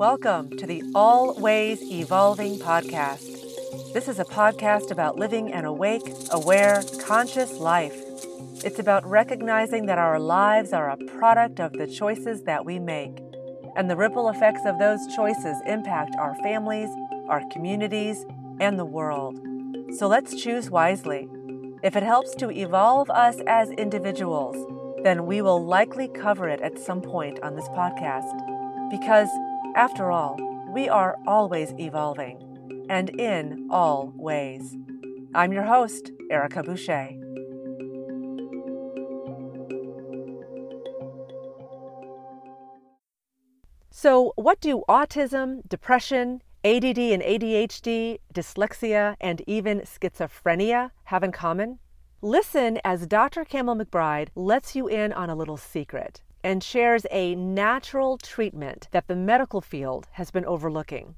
Welcome to the Always Evolving Podcast. This is a podcast about living an awake, aware, conscious life. It's about recognizing that our lives are a product of the choices that we make, and the ripple effects of those choices impact our families, our communities, and the world. So let's choose wisely. If it helps to evolve us as individuals, then we will likely cover it at some point on this podcast. Because after all, we are always evolving, and in all ways. I'm your host, Erica Boucher. So, what do autism, depression, ADD and ADHD, dyslexia, and even schizophrenia have in common? Listen as Dr. Campbell McBride lets you in on a little secret and shares a natural treatment that the medical field has been overlooking.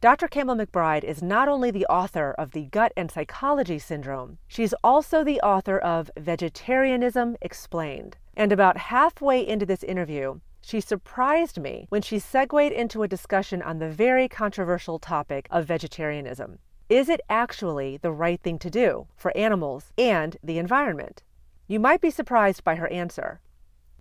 Dr. Campbell McBride is not only the author of the Gut and Psychology Syndrome, she's also the author of Vegetarianism Explained. And about halfway into this interview, she surprised me when she segued into a discussion on the very controversial topic of vegetarianism. Is it actually the right thing to do for animals and the environment? You might be surprised by her answer.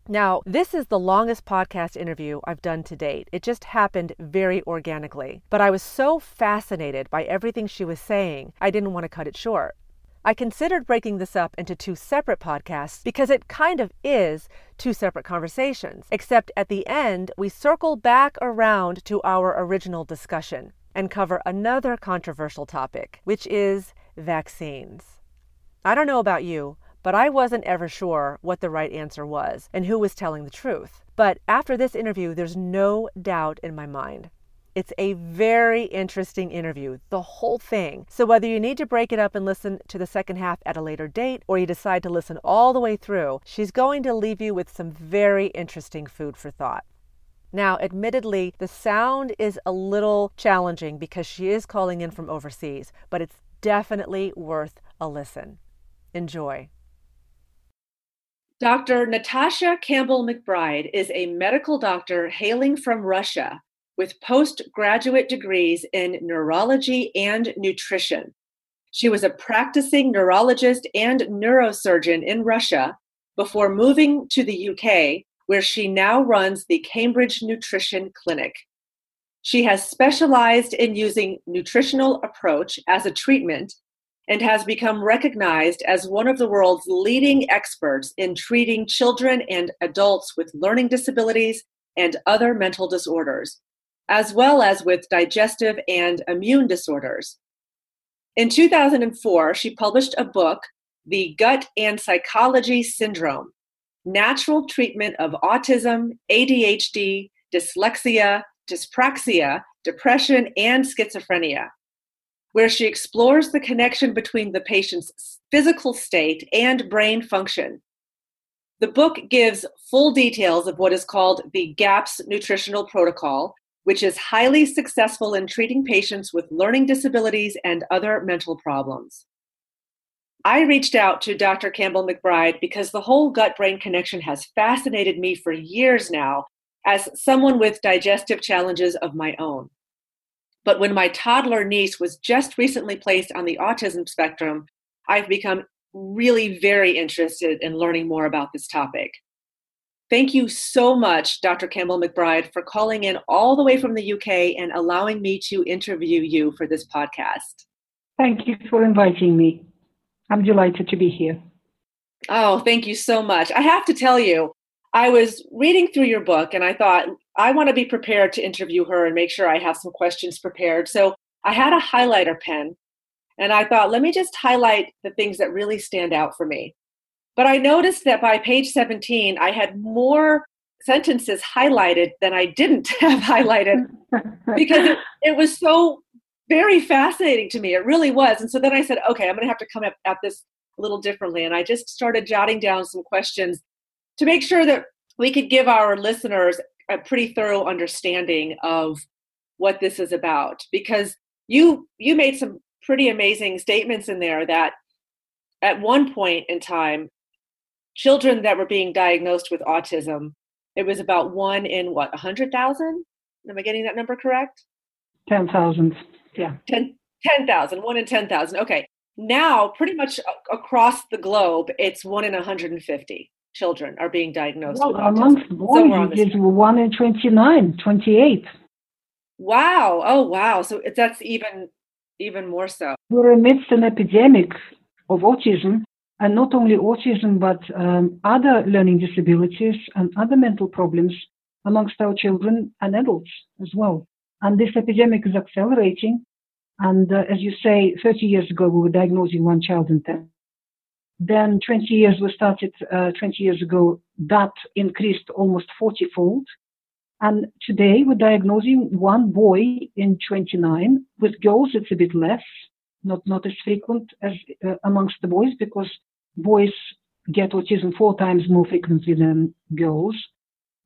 Now, this is the longest podcast interview I've done to date. It just happened very organically. But I was so fascinated by everything she was saying, I didn't want to cut it short. I considered breaking this up into two separate podcasts because it kind of is two separate conversations, except at the end, we circle back around to our original discussion and cover another controversial topic, which is vaccines. I don't know about you, but I wasn't ever sure what the right answer was and who was telling the truth. But after this interview, there's no doubt in my mind. It's a very interesting interview, the whole thing. So, whether you need to break it up and listen to the second half at a later date, or you decide to listen all the way through, she's going to leave you with some very interesting food for thought. Now, admittedly, the sound is a little challenging because she is calling in from overseas, but it's definitely worth a listen. Enjoy. Dr. Natasha Campbell McBride is a medical doctor hailing from Russia with postgraduate degrees in neurology and nutrition. She was a practicing neurologist and neurosurgeon in Russia before moving to the UK, where she now runs the Cambridge Nutrition Clinic. She has specialized in using nutritional approach as a treatment and has become recognized as one of the world's leading experts in treating children and adults with learning disabilities and other mental disorders, as well as with digestive and immune disorders. In 2004, she published a book, The Gut and Psychology Syndrome Natural Treatment of Autism, ADHD, Dyslexia, Dyspraxia, Depression, and Schizophrenia where she explores the connection between the patient's physical state and brain function. The book gives full details of what is called the GAPS nutritional protocol, which is highly successful in treating patients with learning disabilities and other mental problems. I reached out to Dr. Campbell McBride because the whole gut brain connection has fascinated me for years now as someone with digestive challenges of my own. But when my toddler niece was just recently placed on the autism spectrum, I've become really very interested in learning more about this topic. Thank you so much, Dr. Campbell McBride, for calling in all the way from the UK and allowing me to interview you for this podcast. Thank you for inviting me. I'm delighted to be here. Oh, thank you so much. I have to tell you, I was reading through your book and I thought, I want to be prepared to interview her and make sure I have some questions prepared. So I had a highlighter pen and I thought, let me just highlight the things that really stand out for me. But I noticed that by page 17, I had more sentences highlighted than I didn't have highlighted because it, it was so very fascinating to me. It really was. And so then I said, okay, I'm going to have to come at, at this a little differently. And I just started jotting down some questions to make sure that we could give our listeners a pretty thorough understanding of what this is about because you you made some pretty amazing statements in there that at one point in time children that were being diagnosed with autism it was about one in what 100000 Am I getting that number correct? 10,000. Yeah. 10 10,000, one in 10,000. Okay. Now, pretty much across the globe, it's one in 150 children are being diagnosed well, with autism. Amongst boys, it's one in 29, 28. Wow. Oh, wow. So that's even even more so. We're amidst an epidemic of autism, and not only autism, but um, other learning disabilities and other mental problems amongst our children and adults as well. And this epidemic is accelerating. And uh, as you say, 30 years ago, we were diagnosing one child in 10. Then 20 years, we started uh, 20 years ago, that increased almost 40 fold. And today we're diagnosing one boy in 29. With girls, it's a bit less, not, not as frequent as uh, amongst the boys because boys get autism four times more frequently than girls.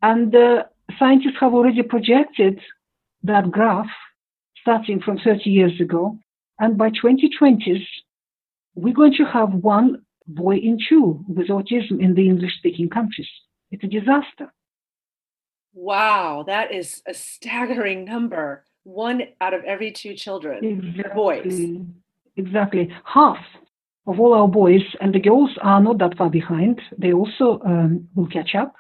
And uh, scientists have already projected that graph starting from 30 years ago. And by 2020s, we're going to have one boy in two with autism in the English speaking countries. It's a disaster. Wow, that is a staggering number. One out of every two children, exactly. boys. Exactly. Half of all our boys, and the girls are not that far behind, they also um, will catch up.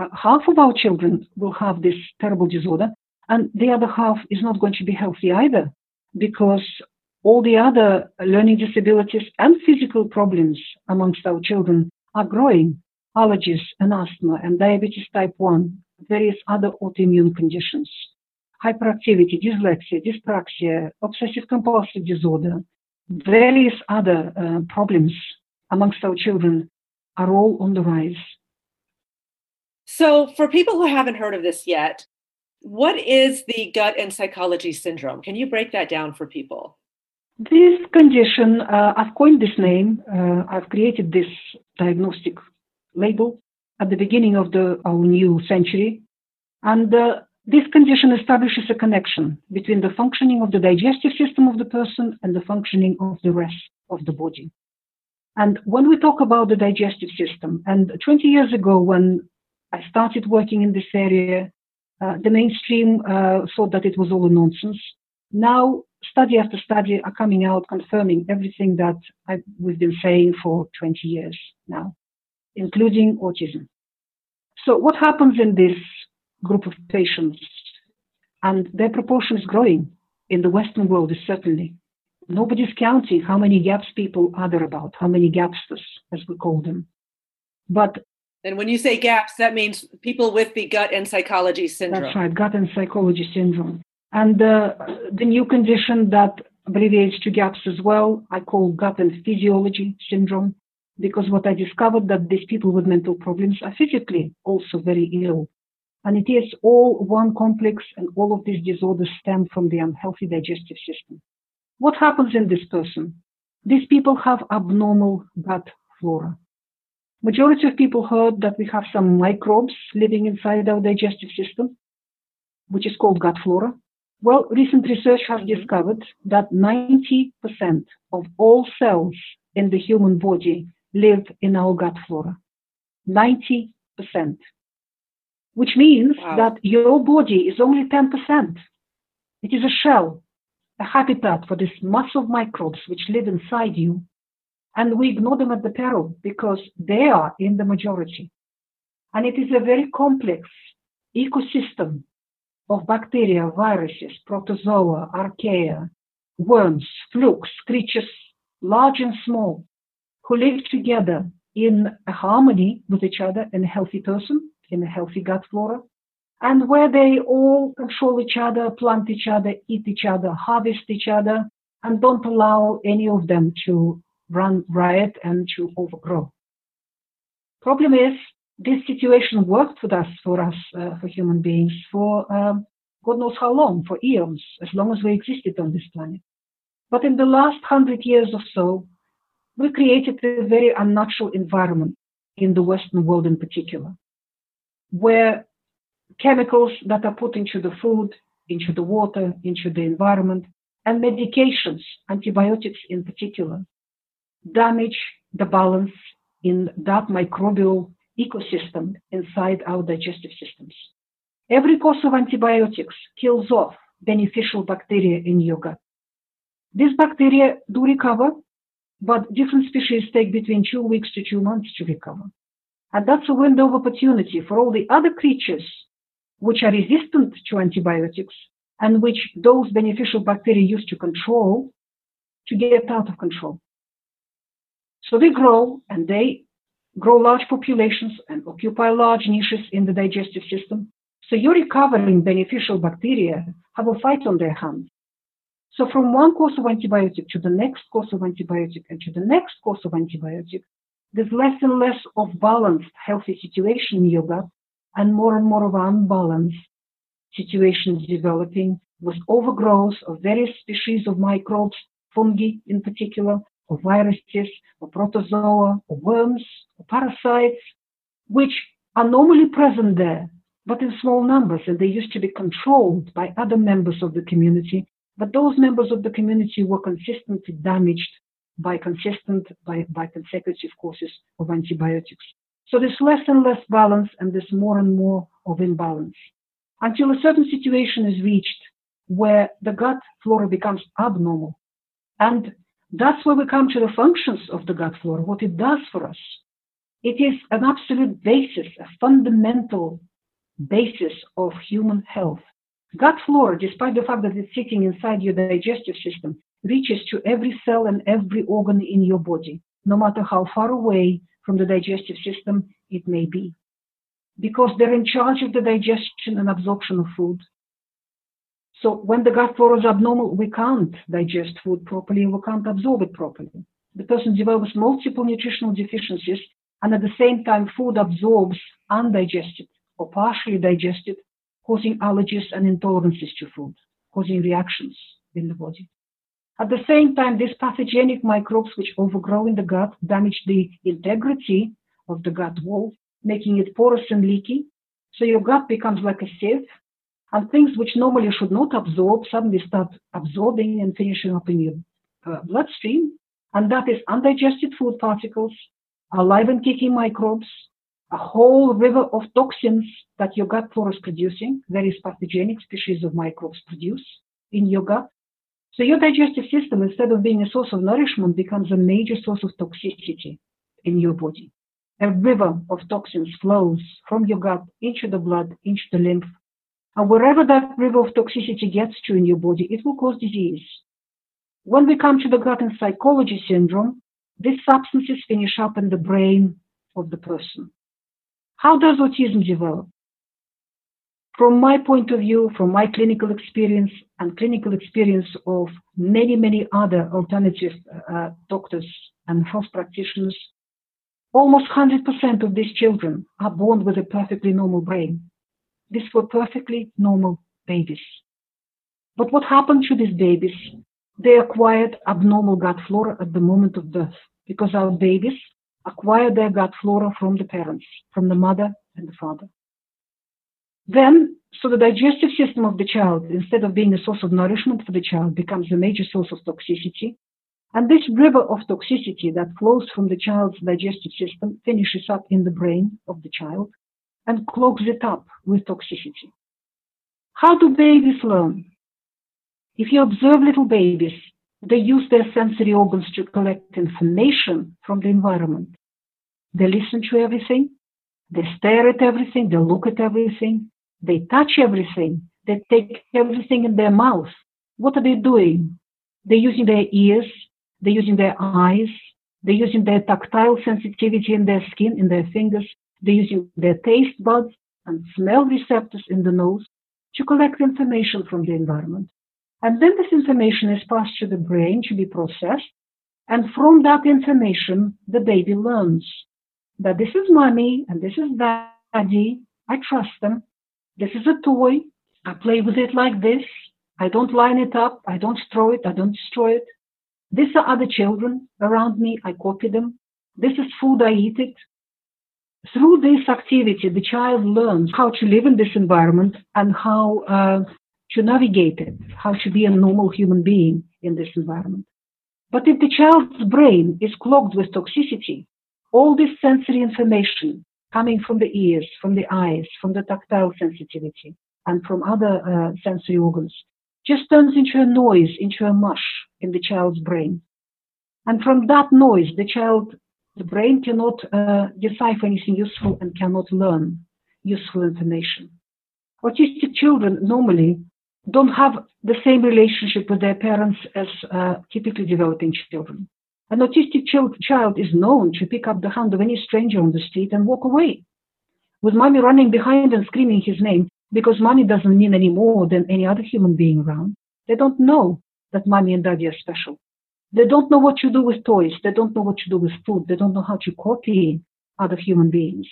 Uh, half of our children will have this terrible disorder, and the other half is not going to be healthy either because all the other learning disabilities and physical problems amongst our children are growing allergies and asthma and diabetes type 1 various other autoimmune conditions, hyperactivity, dyslexia, dyspraxia, obsessive compulsive disorder, various other uh, problems amongst our children are all on the rise. So, for people who haven't heard of this yet, what is the gut and psychology syndrome? Can you break that down for people? This condition, uh, I've coined this name, uh, I've created this diagnostic label at the beginning of the our new century. And uh, this condition establishes a connection between the functioning of the digestive system of the person and the functioning of the rest of the body. And when we talk about the digestive system, and 20 years ago, when I started working in this area, uh, the mainstream uh, thought that it was all a nonsense. Now, study after study are coming out confirming everything that I, we've been saying for 20 years now including autism. So what happens in this group of patients? And their proportion is growing in the Western world, is certainly. Nobody's counting how many GAPS people are there about, how many GAPsters, as we call them. But and when you say GAPS, that means people with the gut and psychology syndrome. That's right, gut and psychology syndrome. And the new condition that abbreviates to GAPS as well, I call gut and physiology syndrome because what I discovered that these people with mental problems are physically also very ill. And it is all one complex and all of these disorders stem from the unhealthy digestive system. What happens in this person? These people have abnormal gut flora. Majority of people heard that we have some microbes living inside our digestive system, which is called gut flora. Well, recent research has mm-hmm. discovered that 90% of all cells in the human body live in our gut flora. 90%. Which means wow. that your body is only 10%. It is a shell, a habitat for this mass of microbes which live inside you. And we ignore them at the peril because they are in the majority. And it is a very complex ecosystem of bacteria, viruses, protozoa, archaea, worms, flukes, creatures large and small, who live together in harmony with each other in a healthy person, in a healthy gut flora, and where they all control each other, plant each other, eat each other, harvest each other, and don't allow any of them to run riot and to overgrow. Problem is, this situation worked with us, for us, uh, for human beings, for um, God knows how long, for eons, as long as we existed on this planet. But in the last hundred years or so, we created a very unnatural environment in the Western world in particular, where chemicals that are put into the food, into the water, into the environment, and medications, antibiotics in particular, damage the balance in that microbial ecosystem inside our digestive systems. Every course of antibiotics kills off beneficial bacteria in your gut. These bacteria do recover, but different species take between two weeks to two months to recover. And that's a window of opportunity for all the other creatures which are resistant to antibiotics and which those beneficial bacteria use to control to get out of control. So they grow and they grow large populations and occupy large niches in the digestive system. So your recovering beneficial bacteria have a fight on their hands. So from one course of antibiotic to the next course of antibiotic and to the next course of antibiotic, there's less and less of balanced, healthy situation in your gut and more and more of unbalanced situations developing with overgrowth of various species of microbes, fungi in particular, or viruses, or protozoa, or worms, or parasites, which are normally present there, but in small numbers, and they used to be controlled by other members of the community. But those members of the community were consistently damaged by consistent, by, by consecutive courses of antibiotics. So there's less and less balance, and there's more and more of imbalance until a certain situation is reached where the gut flora becomes abnormal. And that's where we come to the functions of the gut flora, what it does for us. It is an absolute basis, a fundamental basis of human health. Gut flora, despite the fact that it's sitting inside your digestive system, reaches to every cell and every organ in your body, no matter how far away from the digestive system it may be. Because they're in charge of the digestion and absorption of food. So when the gut flora is abnormal, we can't digest food properly we can't absorb it properly. The person develops multiple nutritional deficiencies and at the same time food absorbs undigested or partially digested, causing allergies and intolerances to food, causing reactions in the body. At the same time, these pathogenic microbes which overgrow in the gut damage the integrity of the gut wall, making it porous and leaky. So your gut becomes like a sieve and things which normally should not absorb suddenly start absorbing and finishing up in your uh, bloodstream. And that is undigested food particles, alive and kicking microbes, a whole river of toxins that your gut flora is producing, various pathogenic species of microbes produce in your gut. So your digestive system, instead of being a source of nourishment, becomes a major source of toxicity in your body. A river of toxins flows from your gut into the blood, into the lymph, and wherever that river of toxicity gets to in your body, it will cause disease. When we come to the gut and psychology syndrome, these substances finish up in the brain of the person. How does autism develop? From my point of view, from my clinical experience and clinical experience of many, many other alternative uh, doctors and health practitioners, almost 100% of these children are born with a perfectly normal brain. These were perfectly normal babies. But what happened to these babies? They acquired abnormal gut flora at the moment of birth because our babies acquire their gut flora from the parents, from the mother and the father. Then, so the digestive system of the child, instead of being a source of nourishment for the child, becomes a major source of toxicity. And this river of toxicity that flows from the child's digestive system finishes up in the brain of the child and clogs it up with toxicity. How do babies learn? If you observe little babies, they use their sensory organs to collect information from the environment. They listen to everything, they stare at everything, they look at everything, they touch everything, they take everything in their mouth. What are they doing? They're using their ears, they're using their eyes, they're using their tactile sensitivity in their skin, in their fingers, they're using their taste buds and smell receptors in the nose to collect information from the environment. And then this information is passed to the brain to be processed. And from that information, the baby learns that this is mommy and this is daddy. I trust them. This is a toy. I play with it like this. I don't line it up. I don't throw it. I don't destroy it. These are other children around me. I copy them. This is food. I eat it. Through this activity, the child learns how to live in this environment and how uh, to navigate it, how to be a normal human being in this environment. But if the child's brain is clogged with toxicity, all this sensory information coming from the ears, from the eyes, from the tactile sensitivity, and from other uh, sensory organs, just turns into a noise, into a mush in the child's brain. And from that noise, the child, the brain cannot uh, decipher anything useful and cannot learn useful information. Autistic children normally don't have the same relationship with their parents as uh, typically developing children. An autistic child, child is known to pick up the hand of any stranger on the street and walk away, with mommy running behind and screaming his name because mommy doesn't mean any more than any other human being around. They don't know that mommy and daddy are special. They don't know what to do with toys. They don't know what to do with food. They don't know how to copy other human beings.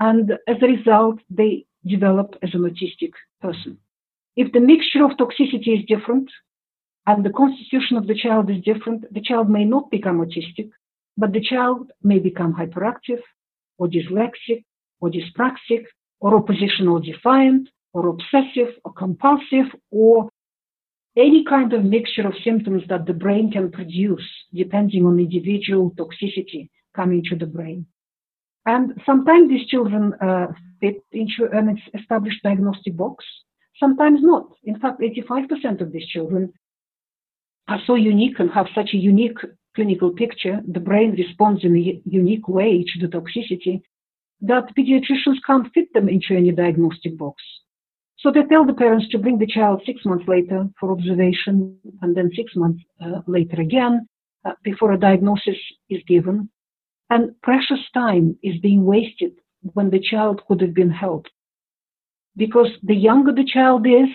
And as a result, they develop as an autistic person. If the mixture of toxicity is different and the constitution of the child is different, the child may not become autistic, but the child may become hyperactive or dyslexic or dyspraxic or oppositional defiant or obsessive or compulsive or any kind of mixture of symptoms that the brain can produce depending on individual toxicity coming to the brain. And sometimes these children uh, fit into an established diagnostic box, sometimes not. In fact, 85% of these children are so unique and have such a unique clinical picture, the brain responds in a unique way to the toxicity, that pediatricians can't fit them into any diagnostic box. So they tell the parents to bring the child six months later for observation, and then six months uh, later again uh, before a diagnosis is given. And precious time is being wasted when the child could have been helped. Because the younger the child is,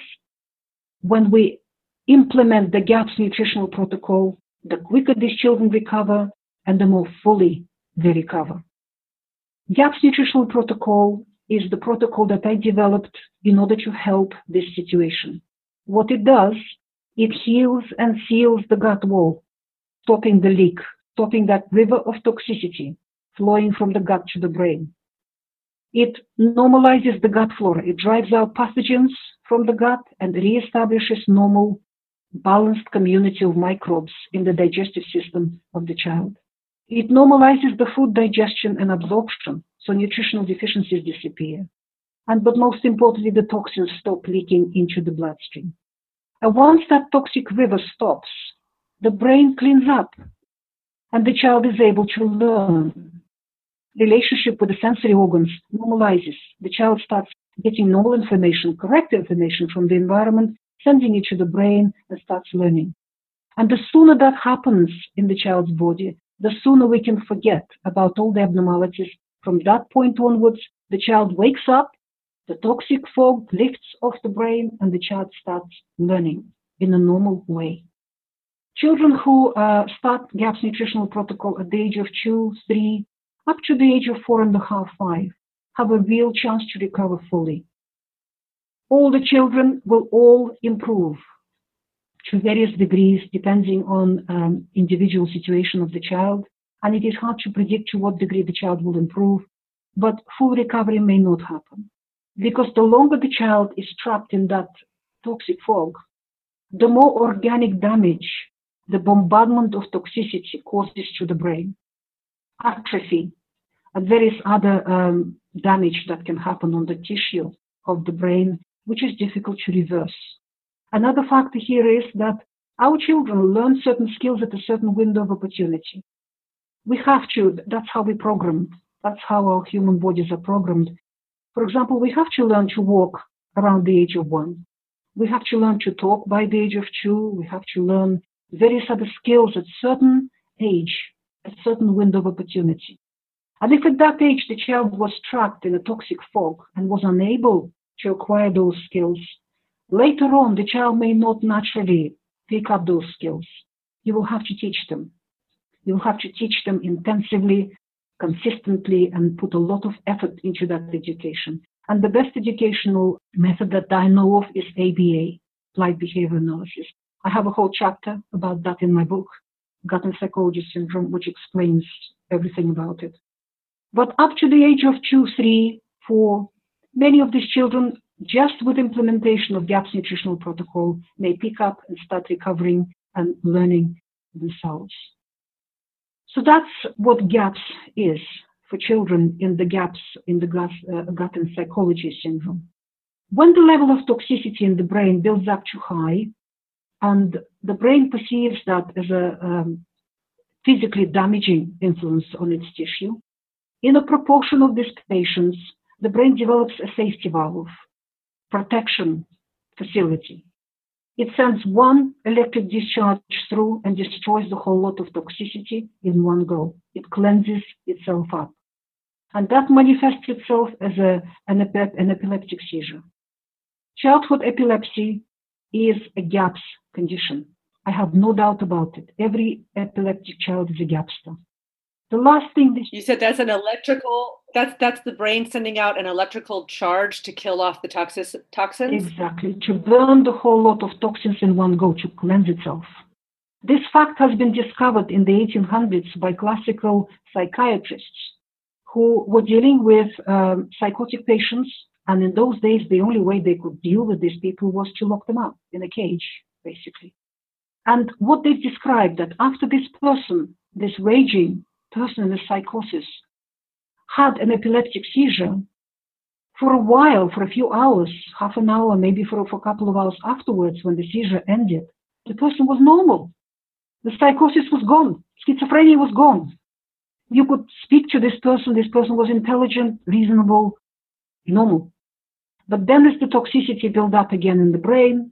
when we implement the GAPS nutritional protocol, the quicker these children recover and the more fully they recover. GAPS nutritional protocol is the protocol that I developed in order to help this situation. What it does, it heals and seals the gut wall, stopping the leak, stopping that river of toxicity flowing from the gut to the brain. It normalizes the gut flora. It drives out pathogens from the gut and reestablishes normal, balanced community of microbes in the digestive system of the child. It normalizes the food digestion and absorption, so nutritional deficiencies disappear. And but most importantly, the toxins stop leaking into the bloodstream. And once that toxic river stops, the brain cleans up and the child is able to learn relationship with the sensory organs normalizes. The child starts getting normal information, correct information from the environment, sending it to the brain and starts learning. And the sooner that happens in the child's body, the sooner we can forget about all the abnormalities. From that point onwards, the child wakes up, the toxic fog lifts off the brain, and the child starts learning in a normal way. Children who uh, start GAPS nutritional protocol at the age of two, three, up to the age of four and a half, five, have a real chance to recover fully. All the children will all improve to various degrees depending on um, individual situation of the child, and it is hard to predict to what degree the child will improve, but full recovery may not happen. Because the longer the child is trapped in that toxic fog, the more organic damage the bombardment of toxicity causes to the brain. Atrophy, and various other um, damage that can happen on the tissue of the brain, which is difficult to reverse. Another factor here is that our children learn certain skills at a certain window of opportunity. We have to, that's how we programmed. That's how our human bodies are programmed. For example, we have to learn to walk around the age of one. We have to learn to talk by the age of two. We have to learn various other skills at certain age, at certain window of opportunity. And if at that age the child was trapped in a toxic fog and was unable to acquire those skills, later on the child may not naturally pick up those skills. You will have to teach them. You will have to teach them intensively, consistently, and put a lot of effort into that education. And the best educational method that I know of is ABA, Applied Behavior Analysis. I have a whole chapter about that in my book, Gut and Psychology Syndrome, which explains everything about it. But up to the age of two, three, four, many of these children, just with implementation of GAPS nutritional protocol, may pick up and start recovering and learning themselves. So that's what GAPS is for children in the gaps in the gut, uh, and psychology syndrome. When the level of toxicity in the brain builds up too high, and the brain perceives that as a um, physically damaging influence on its tissue, in a proportion of these patients, the brain develops a safety valve, protection facility. It sends one electric discharge through and destroys the whole lot of toxicity in one go. It cleanses itself up. And that manifests itself as a, an, an epileptic seizure. Childhood epilepsy is a GAPS condition. I have no doubt about it. Every epileptic child is a GAPster. The last thing this you said that's an electrical that's that's the brain sending out an electrical charge to kill off the toxis, toxins. Exactly to burn the whole lot of toxins in one go to cleanse itself. This fact has been discovered in the 1800s by classical psychiatrists who were dealing with um, psychotic patients, and in those days the only way they could deal with these people was to lock them up in a cage, basically. And what they've described that after this person, this raging person in a psychosis, had an epileptic seizure, for a while, for a few hours, half an hour, maybe for, for a couple of hours afterwards, when the seizure ended, the person was normal. The psychosis was gone. Schizophrenia was gone. You could speak to this person. This person was intelligent, reasonable, normal. But then as the toxicity built up again in the brain,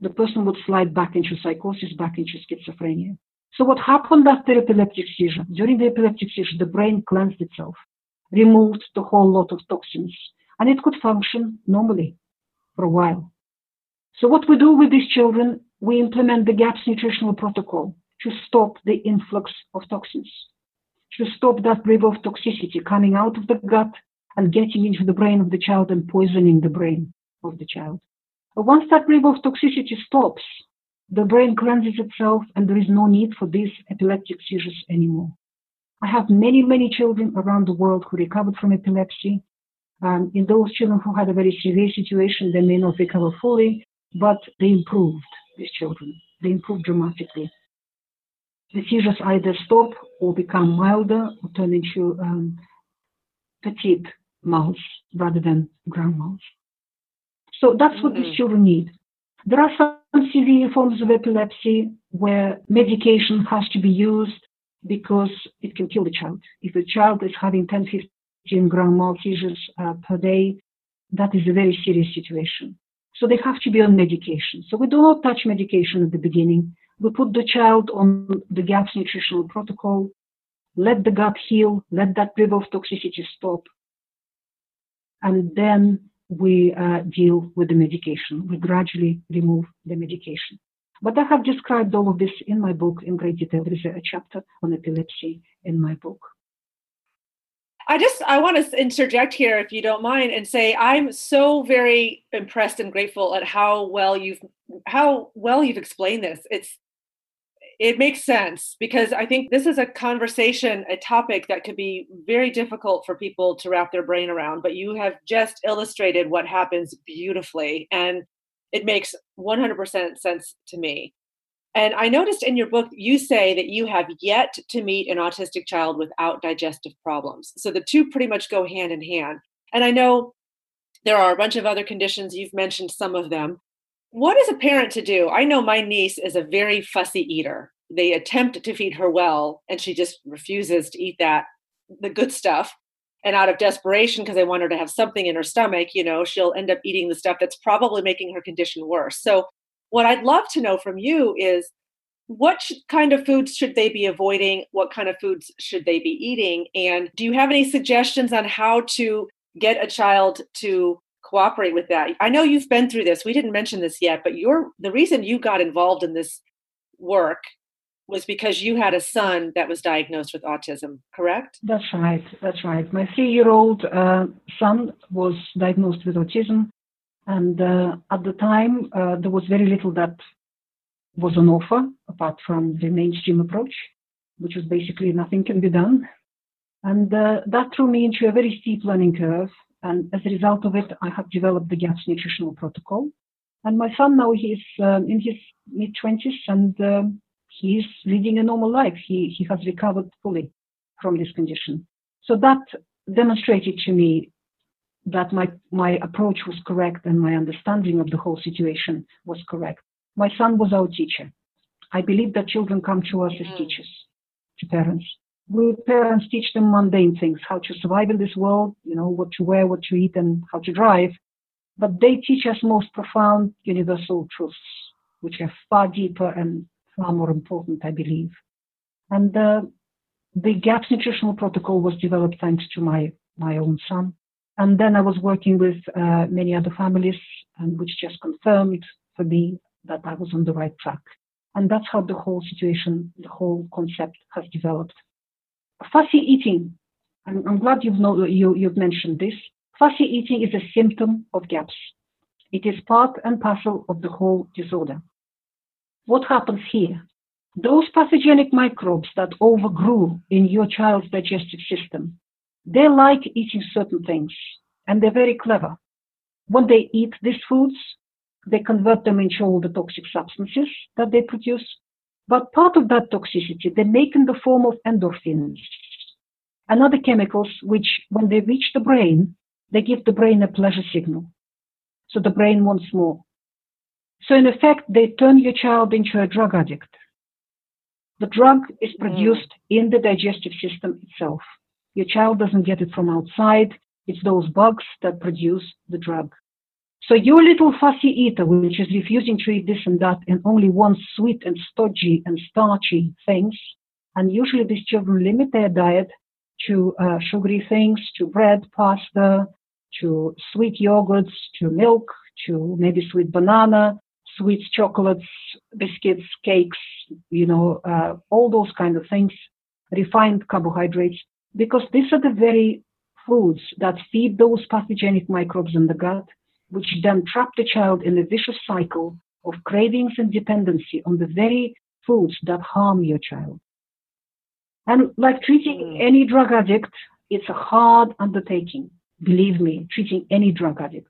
the person would slide back into psychosis, back into schizophrenia. So what happened after epileptic seizure? During the epileptic seizure, the brain cleansed itself, removed the whole lot of toxins, and it could function normally for a while. So what we do with these children, we implement the GAPS nutritional protocol to stop the influx of toxins, to stop that river of toxicity coming out of the gut and getting into the brain of the child and poisoning the brain of the child. But once that river of toxicity stops, the brain cleanses itself and there is no need for these epileptic seizures anymore. I have many, many children around the world who recovered from epilepsy. Um, in those children who had a very severe situation, they may not recover fully, but they improved, these children. They improved dramatically. The seizures either stop or become milder or turn into um, petit mal rather than grand mal. So that's what mm-hmm. these children need. There are some severe forms of epilepsy where medication has to be used because it can kill the child. If the child is having 10, 15 grand mal seizures uh, per day, that is a very serious situation. So they have to be on medication. So we do not touch medication at the beginning. We put the child on the GAPS nutritional protocol, let the gut heal, let that river of toxicity stop, and then we uh, deal with the medication. We gradually remove the medication. But I have described all of this in my book in great detail. There is a chapter on epilepsy in my book. I just I want to interject here, if you don't mind, and say I'm so very impressed and grateful at how well you've how well you've explained this. It's it makes sense because I think this is a conversation, a topic that could be very difficult for people to wrap their brain around. But you have just illustrated what happens beautifully, and it makes 100% sense to me. And I noticed in your book, you say that you have yet to meet an autistic child without digestive problems. So the two pretty much go hand in hand. And I know there are a bunch of other conditions, you've mentioned some of them what is a parent to do? I know my niece is a very fussy eater. They attempt to feed her well, and she just refuses to eat that, the good stuff. And out of desperation, because they want her to have something in her stomach, you know, she'll end up eating the stuff that's probably making her condition worse. So, what I'd love to know from you is what kind of foods should they be avoiding? What kind of foods should they be eating? And do you have any suggestions on how to get a child to cooperate with that. I know you've been through this. We didn't mention this yet, but you're the reason you got involved in this work was because you had a son that was diagnosed with autism, correct? That's right. That's right. My three-year-old uh, son was diagnosed with autism, and uh, at the time uh, there was very little that was on offer apart from the mainstream approach, which was basically nothing can be done. And uh, that threw me into a very steep learning curve and as a result of it, I have developed the GAPS nutritional protocol. And my son now he's um, in his mid 20s and um, he's leading a normal life. He he has recovered fully from this condition. So that demonstrated to me that my, my approach was correct and my understanding of the whole situation was correct. My son was our teacher. I believe that children come to us as mm. teachers, to parents. We parents teach them mundane things, how to survive in this world, you know, what to wear, what to eat, and how to drive. But they teach us most profound universal truths, which are far deeper and far more important, I believe. And uh, the GAPS nutritional protocol was developed thanks to my, my own son. And then I was working with uh, many other families, and which just confirmed for me that I was on the right track. And that's how the whole situation, the whole concept has developed. Fussy eating. I'm, I'm glad you've, know, you, you've mentioned this. Fussy eating is a symptom of GAPS. It is part and parcel of the whole disorder. What happens here? Those pathogenic microbes that overgrew in your child's digestive system, they like eating certain things and they're very clever. When they eat these foods, they convert them into all the toxic substances that they produce. But part of that toxicity they make in the form of endorphins and other chemicals, which when they reach the brain, they give the brain a pleasure signal. So the brain wants more. So in effect, they turn your child into a drug addict. The drug is mm. produced mm. in the digestive system itself. Your child doesn't get it from outside. It's those bugs that produce the drug. So your little fussy eater, which is refusing to eat this and that and only wants sweet and stodgy and starchy things, and usually these children limit their diet to uh, sugary things, to bread, pasta, to sweet yogurts, to milk, to maybe sweet banana, sweet chocolates, biscuits, cakes, you know, uh, all those kind of things, refined carbohydrates, because these are the very foods that feed those pathogenic microbes in the gut, which then trap the child in a vicious cycle of cravings and dependency on the very foods that harm your child. And like treating mm. any drug addict, it's a hard undertaking. Believe me, treating any drug addict.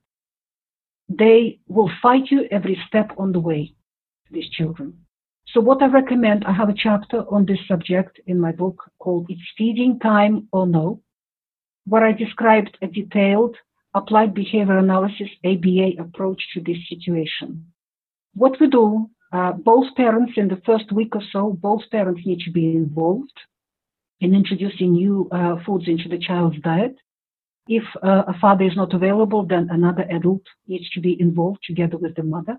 They will fight you every step on the way, these children. So what I recommend, I have a chapter on this subject in my book called It's Feeding Time or No, where I described a detailed applied behavior analysis ABA approach to this situation. What we do, uh, both parents in the first week or so, both parents need to be involved in introducing new uh, foods into the child's diet. If uh, a father is not available, then another adult needs to be involved together with the mother.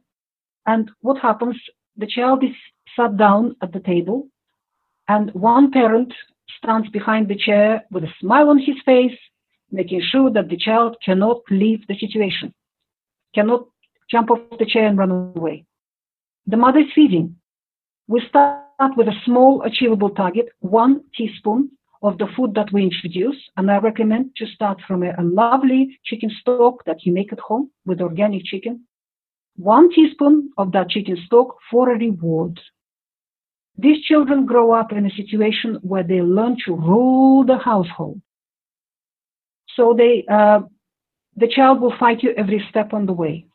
And what happens? The child is sat down at the table, and one parent stands behind the chair with a smile on his face, making sure that the child cannot leave the situation, cannot jump off the chair and run away. The mother is feeding. We start with a small achievable target, one teaspoon of the food that we introduce. And I recommend to start from a, a lovely chicken stock that you make at home with organic chicken. One teaspoon of that chicken stock for a reward. These children grow up in a situation where they learn to rule the household. So they, uh, the child will fight you every step on the way.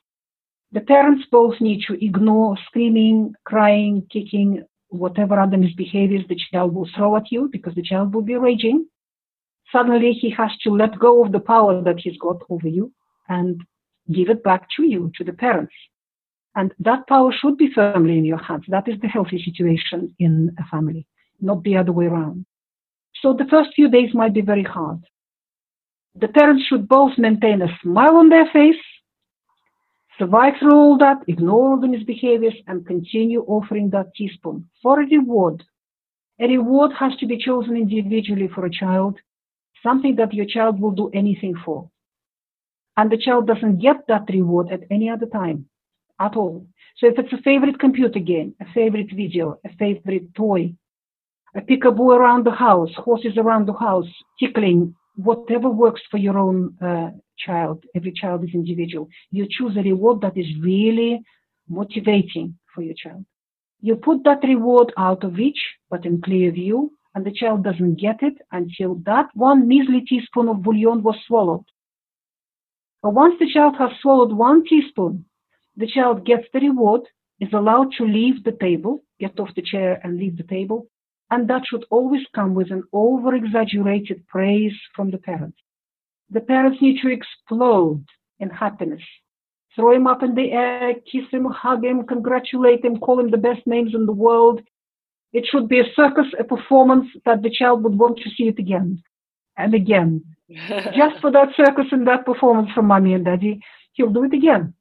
The parents both need to ignore screaming, crying, kicking, whatever other misbehaviors the child will throw at you because the child will be raging. Suddenly he has to let go of the power that he's got over you and give it back to you, to the parents. And that power should be firmly in your hands. That is the healthy situation in a family, not the other way around. So the first few days might be very hard. The parents should both maintain a smile on their face Survive through all that, ignore all the misbehaviors, and continue offering that teaspoon for a reward. A reward has to be chosen individually for a child, something that your child will do anything for. And the child doesn't get that reward at any other time at all. So if it's a favorite computer game, a favorite video, a favorite toy, a peekaboo around the house, horses around the house, tickling, whatever works for your own uh, child. Every child is individual. You choose a reward that is really motivating for your child. You put that reward out of reach, but in clear view, and the child doesn't get it until that one measly teaspoon of bouillon was swallowed. But once the child has swallowed one teaspoon, the child gets the reward, is allowed to leave the table, get off the chair and leave the table, And that should always come with an over exaggerated praise from the parents. The parents need to explode in happiness. Throw him up in the air, kiss him, hug him, congratulate him, call him the best names in the world. It should be a circus, a performance that the child would want to see it again and again. Just for that circus and that performance from mommy and daddy, he'll do it again.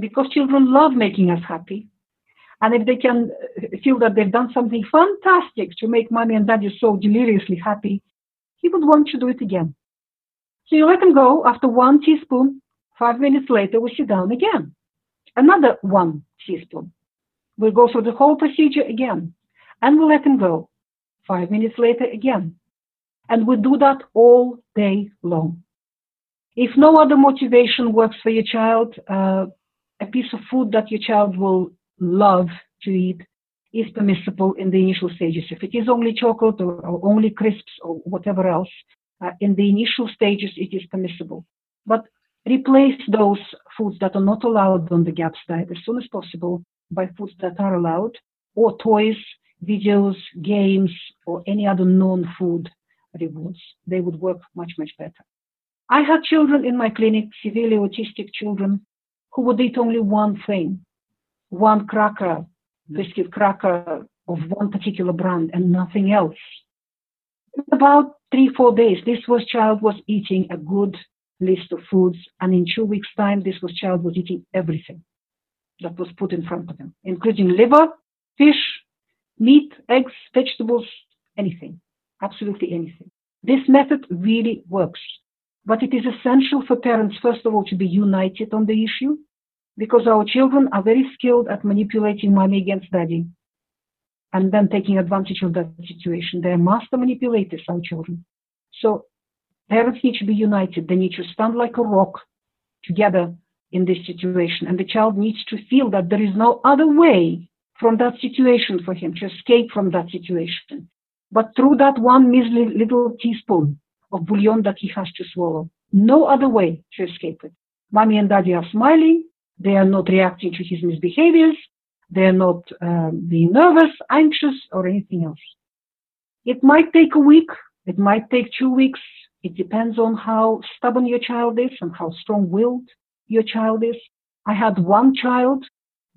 Because children love making us happy. And if they can uh, feel that they've done something fantastic to make mommy and daddy so deliriously happy, he would want to do it again. So you let them go after one teaspoon. Five minutes later, we sit down again. Another one teaspoon. We'll go through the whole procedure again. And we'll let them go. Five minutes later again. And we do that all day long. If no other motivation works for your child, uh, a piece of food that your child will love to eat is permissible in the initial stages. If it is only chocolate or, or only crisps or whatever else, uh, in the initial stages it is permissible. But replace those foods that are not allowed on the GAPS diet as soon as possible by foods that are allowed, or toys, videos, games, or any other non-food rewards. They would work much, much better. I had children in my clinic, severely autistic children, who would eat only one thing, one cracker, biscuit cracker of one particular brand and nothing else. About three, four days, this was child was eating a good list of foods, and in two weeks' time, this was child was eating everything that was put in front of him, including liver, fish, meat, eggs, vegetables, anything, absolutely anything. This method really works, but it is essential for parents, first of all, to be united on the issue because our children are very skilled at manipulating mommy against daddy and then taking advantage of that situation. They're master manipulators, our children. So parents need to be united. They need to stand like a rock together in this situation. And the child needs to feel that there is no other way from that situation for him to escape from that situation. But through that one measly little teaspoon of bouillon that he has to swallow. No other way to escape it. Mommy and daddy are smiling. They are not reacting to his misbehaviors. They are not um, being nervous, anxious, or anything else. It might take a week. It might take two weeks. It depends on how stubborn your child is and how strong-willed your child is. I had one child.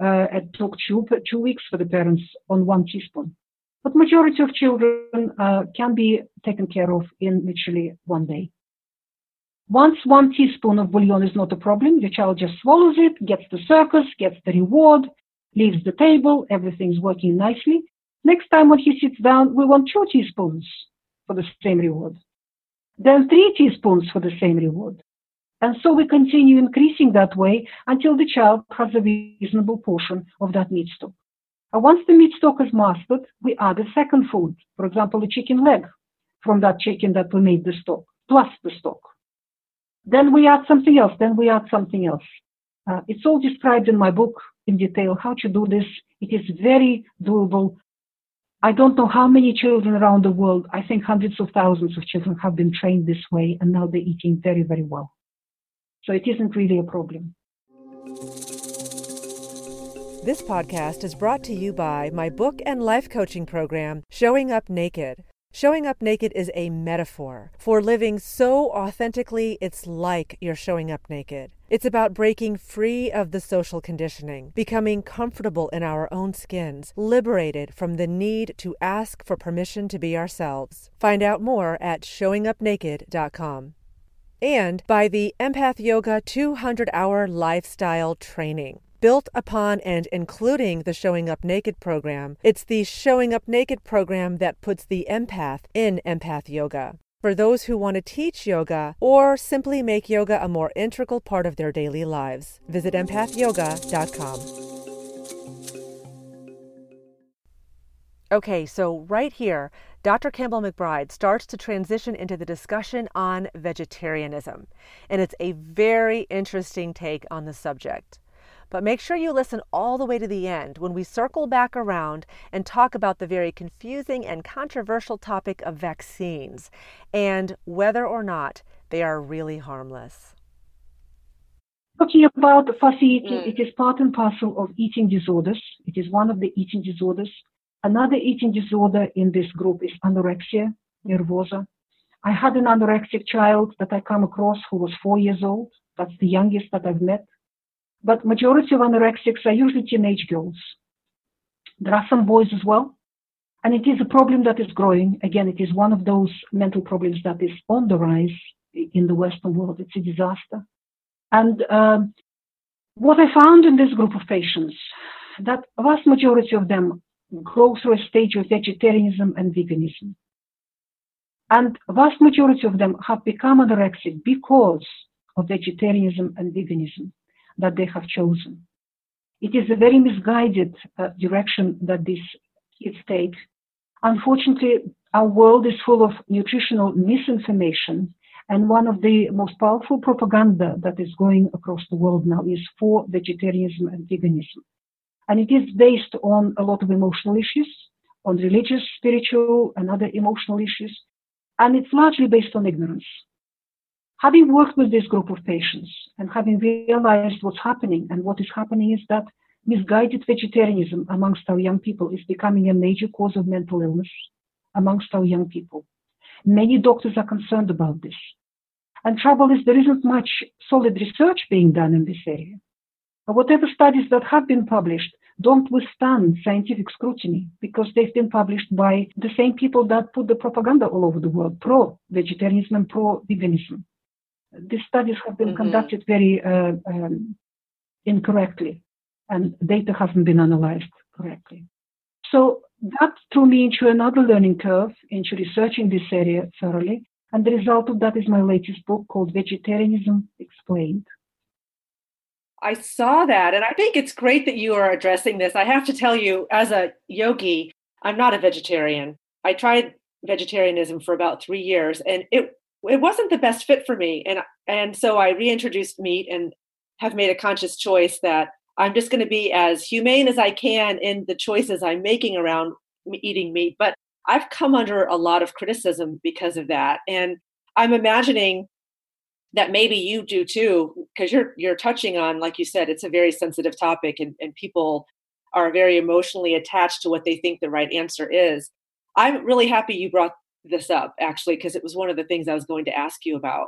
Uh, it took two, two weeks for the parents on one teaspoon. But majority of children uh, can be taken care of in literally one day. Once one teaspoon of bouillon is not a problem, your child just swallows it, gets the circus, gets the reward, leaves the table, everything's working nicely. Next time when he sits down, we want two teaspoons for the same reward. Then three teaspoons for the same reward. And so we continue increasing that way until the child has a reasonable portion of that meat stock. And once the meat stock is mastered, we add a second food, for example, a chicken leg from that chicken that we made the stock, plus the stock. Then we add something else, then we add something else. Uh, it's all described in my book in detail how to do this. It is very doable. I don't know how many children around the world, I think hundreds of thousands of children have been trained this way and now they're eating very, very well. So it isn't really a problem. This podcast is brought to you by my book and life coaching program, Showing Up Naked. Showing up naked is a metaphor for living so authentically it's like you're showing up naked. It's about breaking free of the social conditioning, becoming comfortable in our own skins, liberated from the need to ask for permission to be ourselves. Find out more at showingupnaked.com. And by the Empath Yoga 200 hour lifestyle training built upon and including the Showing Up Naked program. It's the Showing Up Naked program that puts the empath in empath yoga. For those who want to teach yoga or simply make yoga a more integral part of their daily lives, visit empathyoga.com. Okay, so right here, Dr. Campbell McBride starts to transition into the discussion on vegetarianism. And it's a very interesting take on the subject. But make sure you listen all the way to the end when we circle back around and talk about the very confusing and controversial topic of vaccines and whether or not they are really harmless. Talking about fussy eating, mm. it is part and parcel of eating disorders. It is one of the eating disorders. Another eating disorder in this group is anorexia nervosa. I had an anorexic child that I come across who was four years old. That's the youngest that I've met. But majority of anorexics are usually teenage girls. There are some boys as well. And it is a problem that is growing. Again, it is one of those mental problems that is on the rise in the Western world. It's a disaster. And um, what I found in this group of patients, that vast majority of them go through a stage of vegetarianism and veganism. And vast majority of them have become anorexic because of vegetarianism and veganism that they have chosen. It is a very misguided uh, direction that these kids take. Unfortunately, our world is full of nutritional misinformation and one of the most powerful propaganda that is going across the world now is for vegetarianism and veganism. And it is based on a lot of emotional issues, on religious, spiritual, and other emotional issues. And it's largely based on ignorance. Having worked with this group of patients and having realized what's happening, and what is happening is that misguided vegetarianism amongst our young people is becoming a major cause of mental illness amongst our young people. Many doctors are concerned about this. And trouble is there isn't much solid research being done in this area. But whatever studies that have been published don't withstand scientific scrutiny because they've been published by the same people that put the propaganda all over the world, pro-vegetarianism and pro-veganism. These studies have been mm-hmm. conducted very uh, um, incorrectly, and data hasn't been analyzed correctly. So that threw me into another learning curve, into researching this area thoroughly. And the result of that is my latest book called Vegetarianism Explained. I saw that, and I think it's great that you are addressing this. I have to tell you, as a yogi, I'm not a vegetarian. I tried vegetarianism for about three years, and it it wasn't the best fit for me. And and so I reintroduced meat and have made a conscious choice that I'm just going to be as humane as I can in the choices I'm making around eating meat. But I've come under a lot of criticism because of that. And I'm imagining that maybe you do too, because you're you're touching on, like you said, it's a very sensitive topic and, and people are very emotionally attached to what they think the right answer is. I'm really happy you brought this up actually, because it was one of the things I was going to ask you about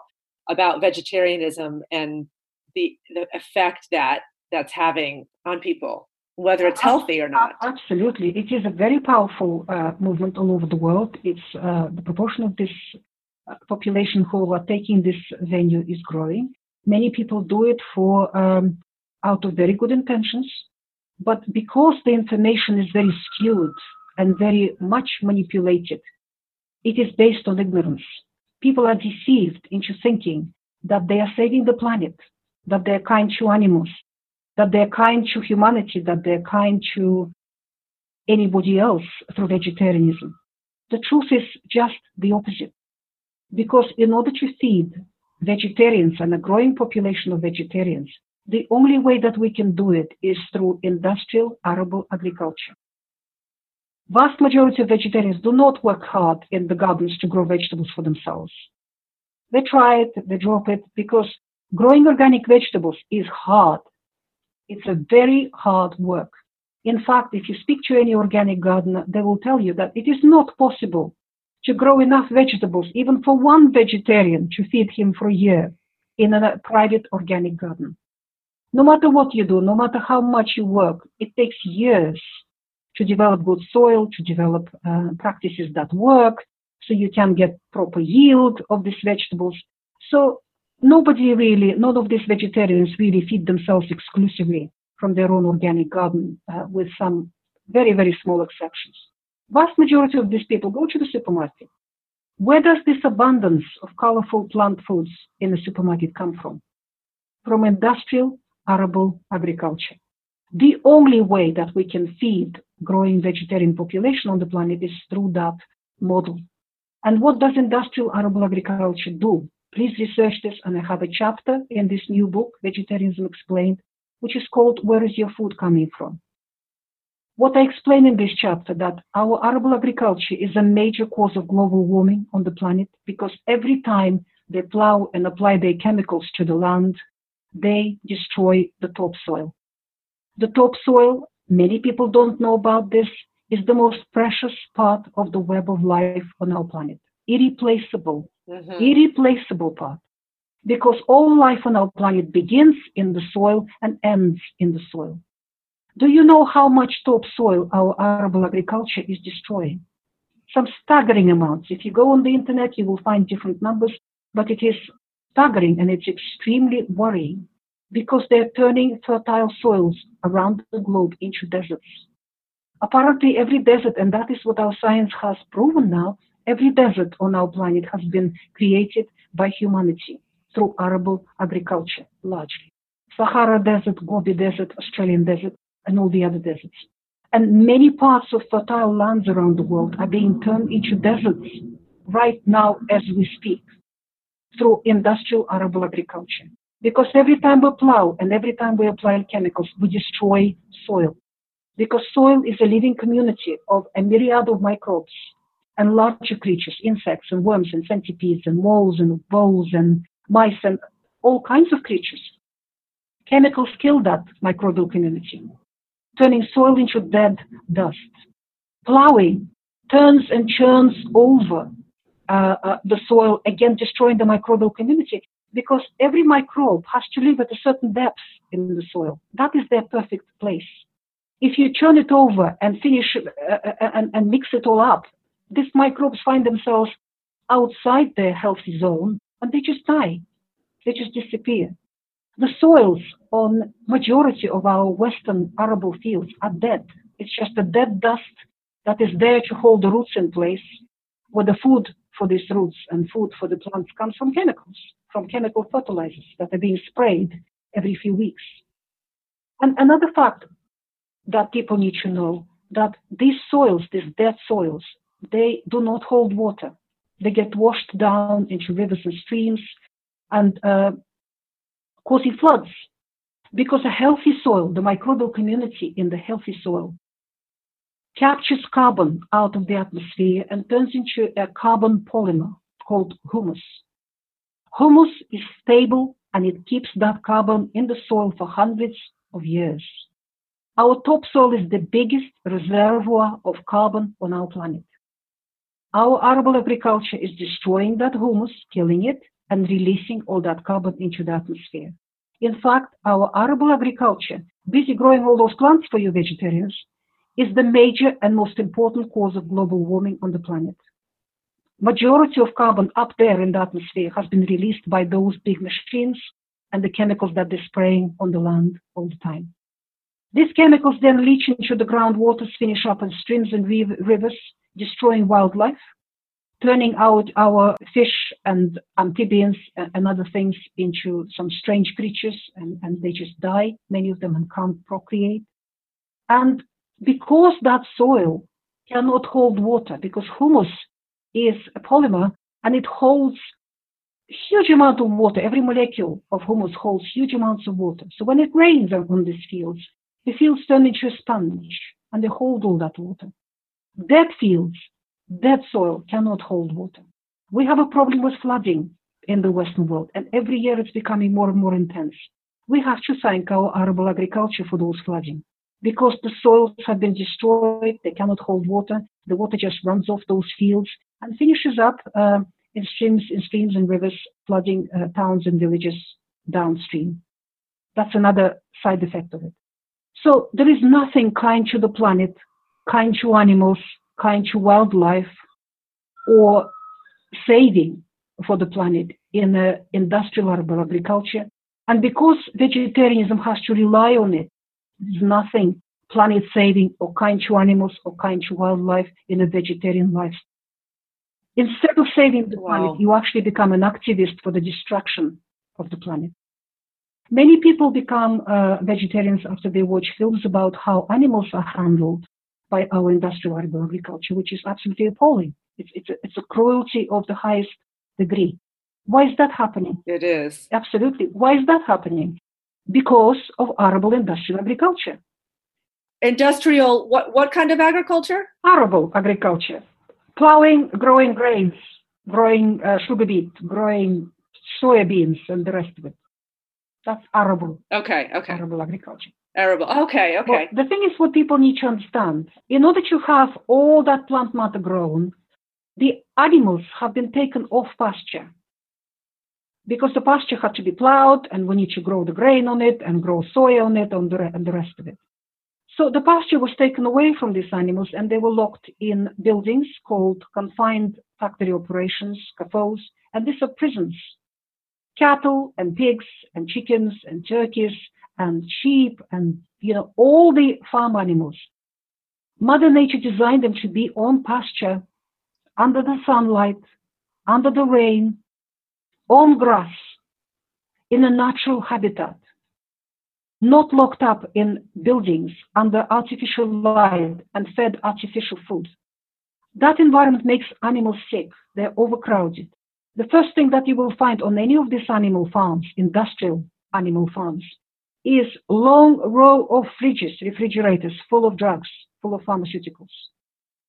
about vegetarianism and the the effect that that's having on people whether it's healthy or not. Absolutely. It is a very powerful uh, movement all over the world. It's uh, the proportion of this uh, population who are taking this venue is growing. Many people do it for um, out of very good intentions, but because the information is very skewed and very much manipulated, it is based on ignorance. People are deceived into thinking that they are saving the planet, that they are kind to animals, that they're kind to humanity, that they're kind to anybody else through vegetarianism. The truth is just the opposite. Because in order to feed vegetarians and a growing population of vegetarians, the only way that we can do it is through industrial arable agriculture. Vast majority of vegetarians do not work hard in the gardens to grow vegetables for themselves. They try it, they drop it, because growing organic vegetables is hard. It's a very hard work. In fact, if you speak to any organic gardener, they will tell you that it is not possible to grow enough vegetables, even for one vegetarian, to feed him for a year in a private organic garden. No matter what you do, no matter how much you work, it takes years to develop good soil, to develop uh, practices that work, so you can get proper yield of these vegetables. So nobody really, none of these vegetarians really feed themselves exclusively from their own organic garden, uh, with some very, very small exceptions. Vast majority of these people go to the supermarket. Where does this abundance of colorful plant foods in the supermarket come from? From industrial arable agriculture. The only way that we can feed growing vegetarian population on the planet is through that model. And what does industrial arable agriculture do? Please research this, and I have a chapter in this new book, Vegetarianism Explained, which is called Where is Your Food Coming From? What I explain in this chapter that our arable agriculture is a major cause of global warming on the planet because every time they plow and apply their chemicals to the land, they destroy the topsoil. The topsoil, many people don't know about this, is the most precious part of the web of life on our planet. Irreplaceable, mm-hmm. irreplaceable part. Because all life on our planet begins in the soil and ends in the soil. Do you know how much topsoil our arable agriculture is destroying? Some staggering amounts. If you go on the internet, you will find different numbers, but it is staggering and it's extremely worrying because they're turning fertile soils around the globe into deserts. Apparently, every desert, and that is what our science has proven now, every desert on our planet has been created by humanity through arable agriculture, largely. Sahara Desert, Gobi Desert, Australian Desert, and all the other deserts. And many parts of fertile lands around the world are being turned into deserts right now as we speak through industrial arable agriculture. Because every time we plow and every time we apply chemicals, we destroy soil. Because soil is a living community of a myriad of microbes and larger creatures, insects and worms and centipedes and moles and voles and mice and all kinds of creatures. Chemicals kill that microbial community turning soil into dead dust. Plowing turns and churns over uh, uh, the soil, again destroying the microbial community because every microbe has to live at a certain depth in the soil. That is their perfect place. If you turn it over and finish uh, uh and, and mix it all up, these microbes find themselves outside their healthy zone and they just die. They just disappear. The soils on majority of our western arable fields are dead. It's just a dead dust that is there to hold the roots in place, where the food for these roots and food for the plants comes from chemicals, from chemical fertilizers that are being sprayed every few weeks. And another fact that people need to know that these soils, these dead soils, they do not hold water. They get washed down into rivers and streams, and uh, causing floods. Because a healthy soil, the microbial community in the healthy soil, captures carbon out of the atmosphere and turns into a carbon polymer called humus. Humus is stable and it keeps that carbon in the soil for hundreds of years. Our topsoil is the biggest reservoir of carbon on our planet. Our arable agriculture is destroying that humus, killing it, and releasing all that carbon into the atmosphere. In fact, our arable agriculture, busy growing all those plants for you vegetarians, is the major and most important cause of global warming on the planet. Majority of carbon up there in the atmosphere has been released by those big machines and the chemicals that they're spraying on the land all the time. These chemicals then leach into the groundwaters, finish up in streams and rivers, destroying wildlife, turning out our fish and amphibians and other things into some strange creatures and, and they just die, many of them, and can't procreate. And because that soil cannot hold water, because humus is a polymer and it holds huge amount of water. Every molecule of humus holds huge amounts of water. So when it rains on these fields, the fields turn into a sponge and they hold all that water. Dead fields Dead soil cannot hold water. We have a problem with flooding in the Western world, and every year it's becoming more and more intense. We have to thank our arable agriculture for those flooding because the soils have been destroyed, they cannot hold water. The water just runs off those fields and finishes up uh, in streams, in streams and rivers, flooding uh, towns and villages downstream. That's another side effect of it. So there is nothing kind to the planet, kind to animals, kind to wildlife or saving for the planet in uh, industrial agriculture. And because vegetarianism has to rely on it, there's nothing planet saving or kind to animals or kind to wildlife in a vegetarian lifestyle. Instead of saving the wow. planet, you actually become an activist for the destruction of the planet. Many people become uh, vegetarians after they watch films about how animals are handled by our industrial agriculture, which is absolutely appalling. It's, it's, a, it's a cruelty of the highest degree. Why is that happening? It is. Absolutely. Why is that happening? Because of arable industrial agriculture. Industrial, what, what kind of agriculture? Arable agriculture. Plowing, growing grains, growing uh, sugar beet, growing soybeans, and the rest of it. That's arable. Okay, okay. Arable agriculture. Arable. Okay, okay. Well, the thing is, what people need to understand: in order to have all that plant matter grown, the animals have been taken off pasture because the pasture had to be plowed, and we need to grow the grain on it and grow soy on it and the, and the rest of it. So the pasture was taken away from these animals, and they were locked in buildings called confined factory operations, CAFOs, and these are prisons. Cattle and pigs and chickens and turkeys and sheep and you know all the farm animals. Mother Nature designed them to be on pasture, under the sunlight, under the rain, on grass, in a natural habitat, not locked up in buildings under artificial light and fed artificial food. That environment makes animals sick. They're overcrowded. The first thing that you will find on any of these animal farms, industrial animal farms, is long row of fridges, refrigerators full of drugs, full of pharmaceuticals.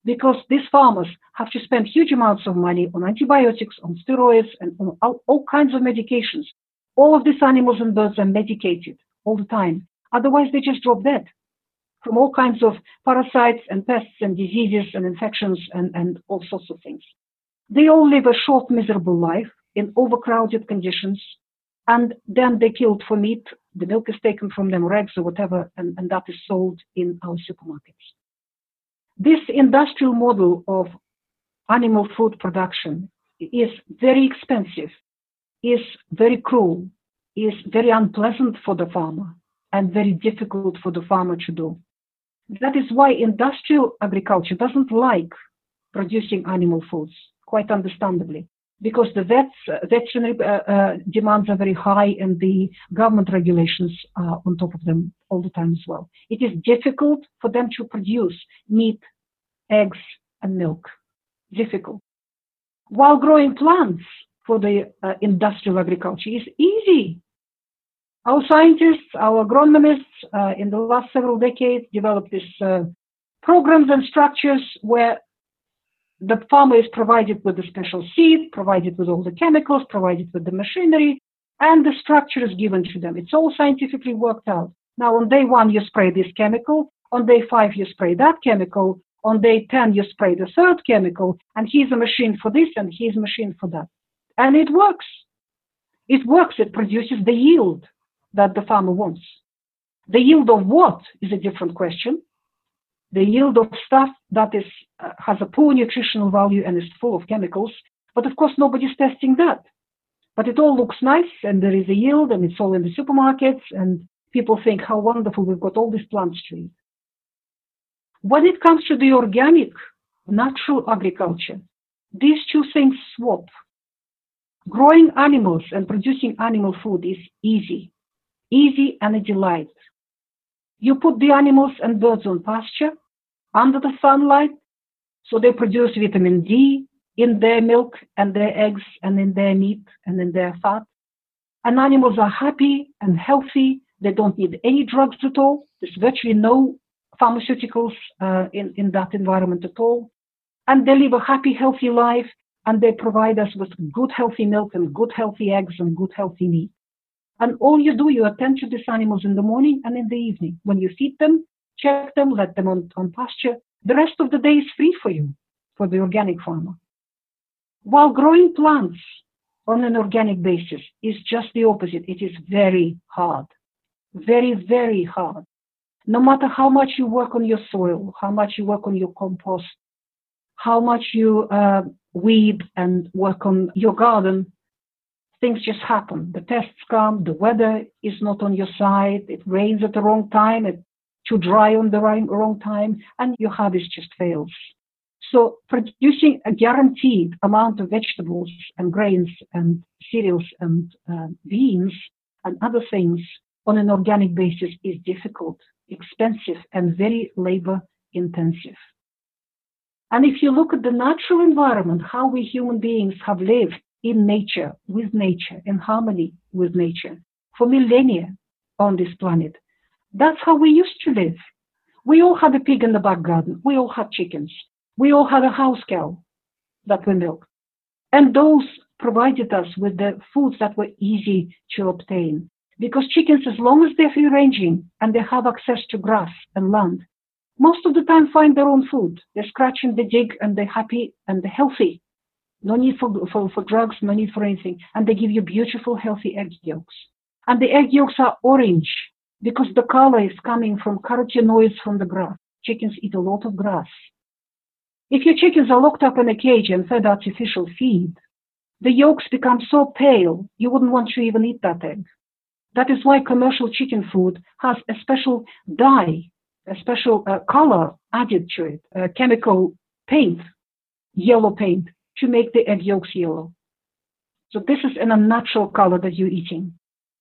Because these farmers have to spend huge amounts of money on antibiotics, on steroids, and on all, all kinds of medications. All of these animals and birds are medicated all the time. Otherwise, they just drop dead from all kinds of parasites and pests and diseases and infections and, and all sorts of things. They all live a short, miserable life in overcrowded conditions, and then they're killed for meat. The milk is taken from them, or eggs, or whatever, and, and that is sold in our supermarkets. This industrial model of animal food production is very expensive, is very cruel, is very unpleasant for the farmer, and very difficult for the farmer to do. That is why industrial agriculture doesn't like producing animal foods quite understandably, because the vets, uh, veterinary uh, uh, demands are very high and the government regulations are on top of them all the time as well. It is difficult for them to produce meat, eggs, and milk. Difficult. While growing plants for the uh, industrial agriculture is easy. Our scientists, our agronomists, uh, in the last several decades developed these uh, programs and structures where the farmer is provided with the special seed, provided with all the chemicals, provided with the machinery, and the structure is given to them. It's all scientifically worked out. Now, on day one, you spray this chemical. On day five, you spray that chemical. On day 10, you spray the third chemical. And here's a machine for this, and here's a machine for that. And it works. It works. It produces the yield that the farmer wants. The yield of what is a different question the yield of stuff that is uh, has a poor nutritional value and is full of chemicals. But of course, nobody's testing that. But it all looks nice, and there is a yield, and it's all in the supermarkets, and people think how wonderful we've got all these plants eat. When it comes to the organic, natural agriculture, these two things swap. Growing animals and producing animal food is easy, easy and a delight. You put the animals and birds on pasture under the sunlight, so they produce vitamin D in their milk and their eggs and in their meat and in their fat. And animals are happy and healthy. They don't need any drugs at all. There's virtually no pharmaceuticals uh, in, in that environment at all. And they live a happy, healthy life and they provide us with good, healthy milk and good, healthy eggs and good, healthy meat. And all you do, you attend to these animals in the morning and in the evening. When you feed them, check them, let them on, on pasture. The rest of the day is free for you, for the organic farmer. While growing plants on an organic basis is just the opposite. It is very hard. Very, very hard. No matter how much you work on your soil, how much you work on your compost, how much you uh, weed and work on your garden, things just happen. The tests come, the weather is not on your side, it rains at the wrong time, it's too dry on the wrong time, and your harvest just fails. So producing a guaranteed amount of vegetables and grains and cereals and uh, beans and other things on an organic basis is difficult, expensive, and very labor intensive. And if you look at the natural environment, how we human beings have lived in nature, with nature, in harmony with nature for millennia on this planet. That's how we used to live. We all had a pig in the back garden. We all had chickens. We all had a house cow that we milked. And those provided us with the foods that were easy to obtain. Because chickens, as long as they're free ranging and they have access to grass and land, most of the time find their own food. They're scratching, they dig, and they're happy and they're healthy. No need for, for, for drugs, no need for anything. And they give you beautiful, healthy egg yolks. And the egg yolks are orange because the color is coming from carotenoids from the grass. Chickens eat a lot of grass. If your chickens are locked up in a cage and fed artificial feed, the yolks become so pale you wouldn't want to even eat that egg. That is why commercial chicken food has a special dye, a special uh, color added to it, a chemical paint, yellow paint, to make the egg yolks yellow. So this is an unnatural color that you're eating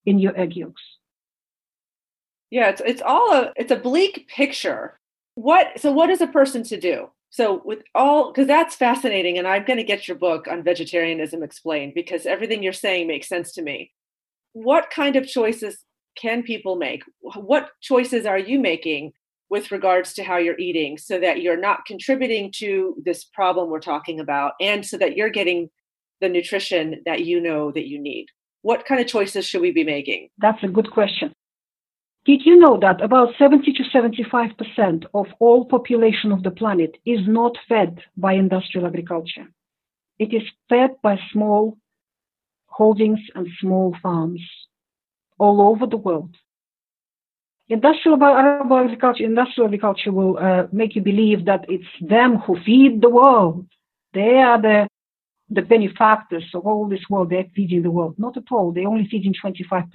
in your egg yolks. Yeah, it's it's all a it's a bleak picture. What so what is a person to do? So with all because that's fascinating and I'm going to get your book on vegetarianism explained because everything you're saying makes sense to me. What kind of choices can people make? What choices are you making with regards to how you're eating so that you're not contributing to this problem we're talking about and so that you're getting the nutrition that you know that you need? What kind of choices should we be making? That's a good question. Did you know that about 70 to 75% of all population of the planet is not fed by industrial agriculture? It is fed by small holdings and small farms all over the world. Industrial agriculture, industrial agriculture will uh, make you believe that it's them who feed the world. They are the the benefactors of all this world. They're feeding the world. Not at all. They're only feeding 25%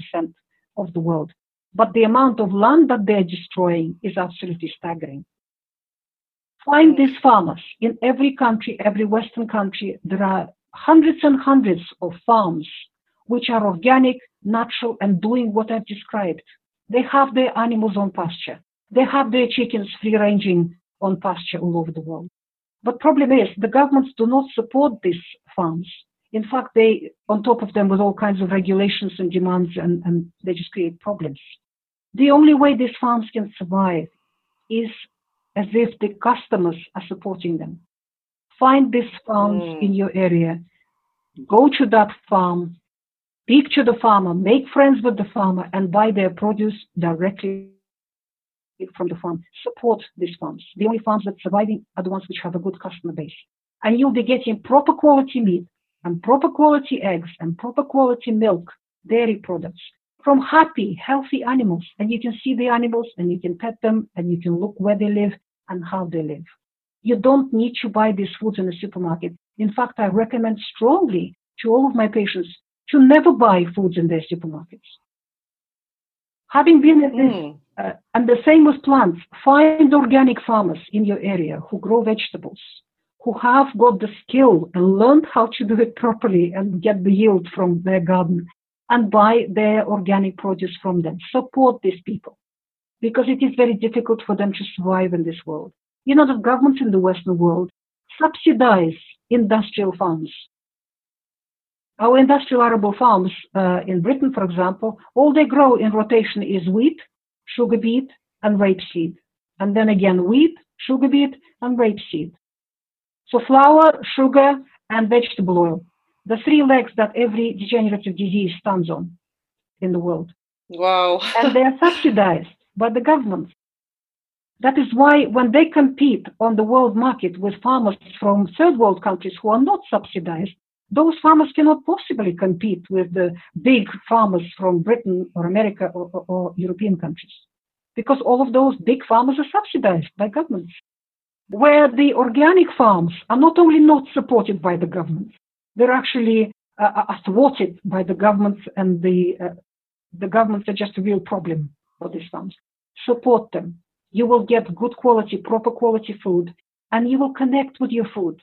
of the world. But the amount of land that they're destroying is absolutely staggering. Find these farmers in every country, every Western country. There are hundreds and hundreds of farms which are organic, natural, and doing what I've described. They have their animals on pasture. They have their chickens free ranging on pasture all over the world. But problem is the governments do not support these farms. In fact, they, on top of them with all kinds of regulations and demands, and, and they just create problems. The only way these farms can survive is as if the customers are supporting them. Find these farms mm. in your area, go to that farm, speak to the farmer, make friends with the farmer, and buy their produce directly from the farm. Support these farms. The only farms that are surviving are the ones which have a good customer base. And you'll be getting proper quality meat and proper quality eggs and proper quality milk, dairy products from happy, healthy animals. And you can see the animals and you can pet them and you can look where they live and how they live. You don't need to buy these foods in the supermarket. In fact, I recommend strongly to all of my patients to never buy foods in their supermarkets. Having been at this, mm. uh, and the same with plants, find organic farmers in your area who grow vegetables, who have got the skill and learned how to do it properly and get the yield from their garden and buy their organic produce from them. Support these people because it is very difficult for them to survive in this world. You know, the governments in the Western world subsidize industrial farms. Our industrial arable farms uh, in Britain, for example, all they grow in rotation is wheat, sugar beet, and rapeseed. And then again, wheat, sugar beet, and rapeseed. So flour, sugar, and vegetable oil. The three legs that every degenerative disease stands on in the world. Wow. and they are subsidized by the government. That is why when they compete on the world market with farmers from third world countries who are not subsidized, those farmers cannot possibly compete with the big farmers from Britain or America or, or, or European countries because all of those big farmers are subsidized by governments where the organic farms are not only not supported by the government, they're actually uh, uh, thwarted by the governments, and the uh, the governments are just a real problem for these farms. Support them. You will get good quality, proper quality food, and you will connect with your food.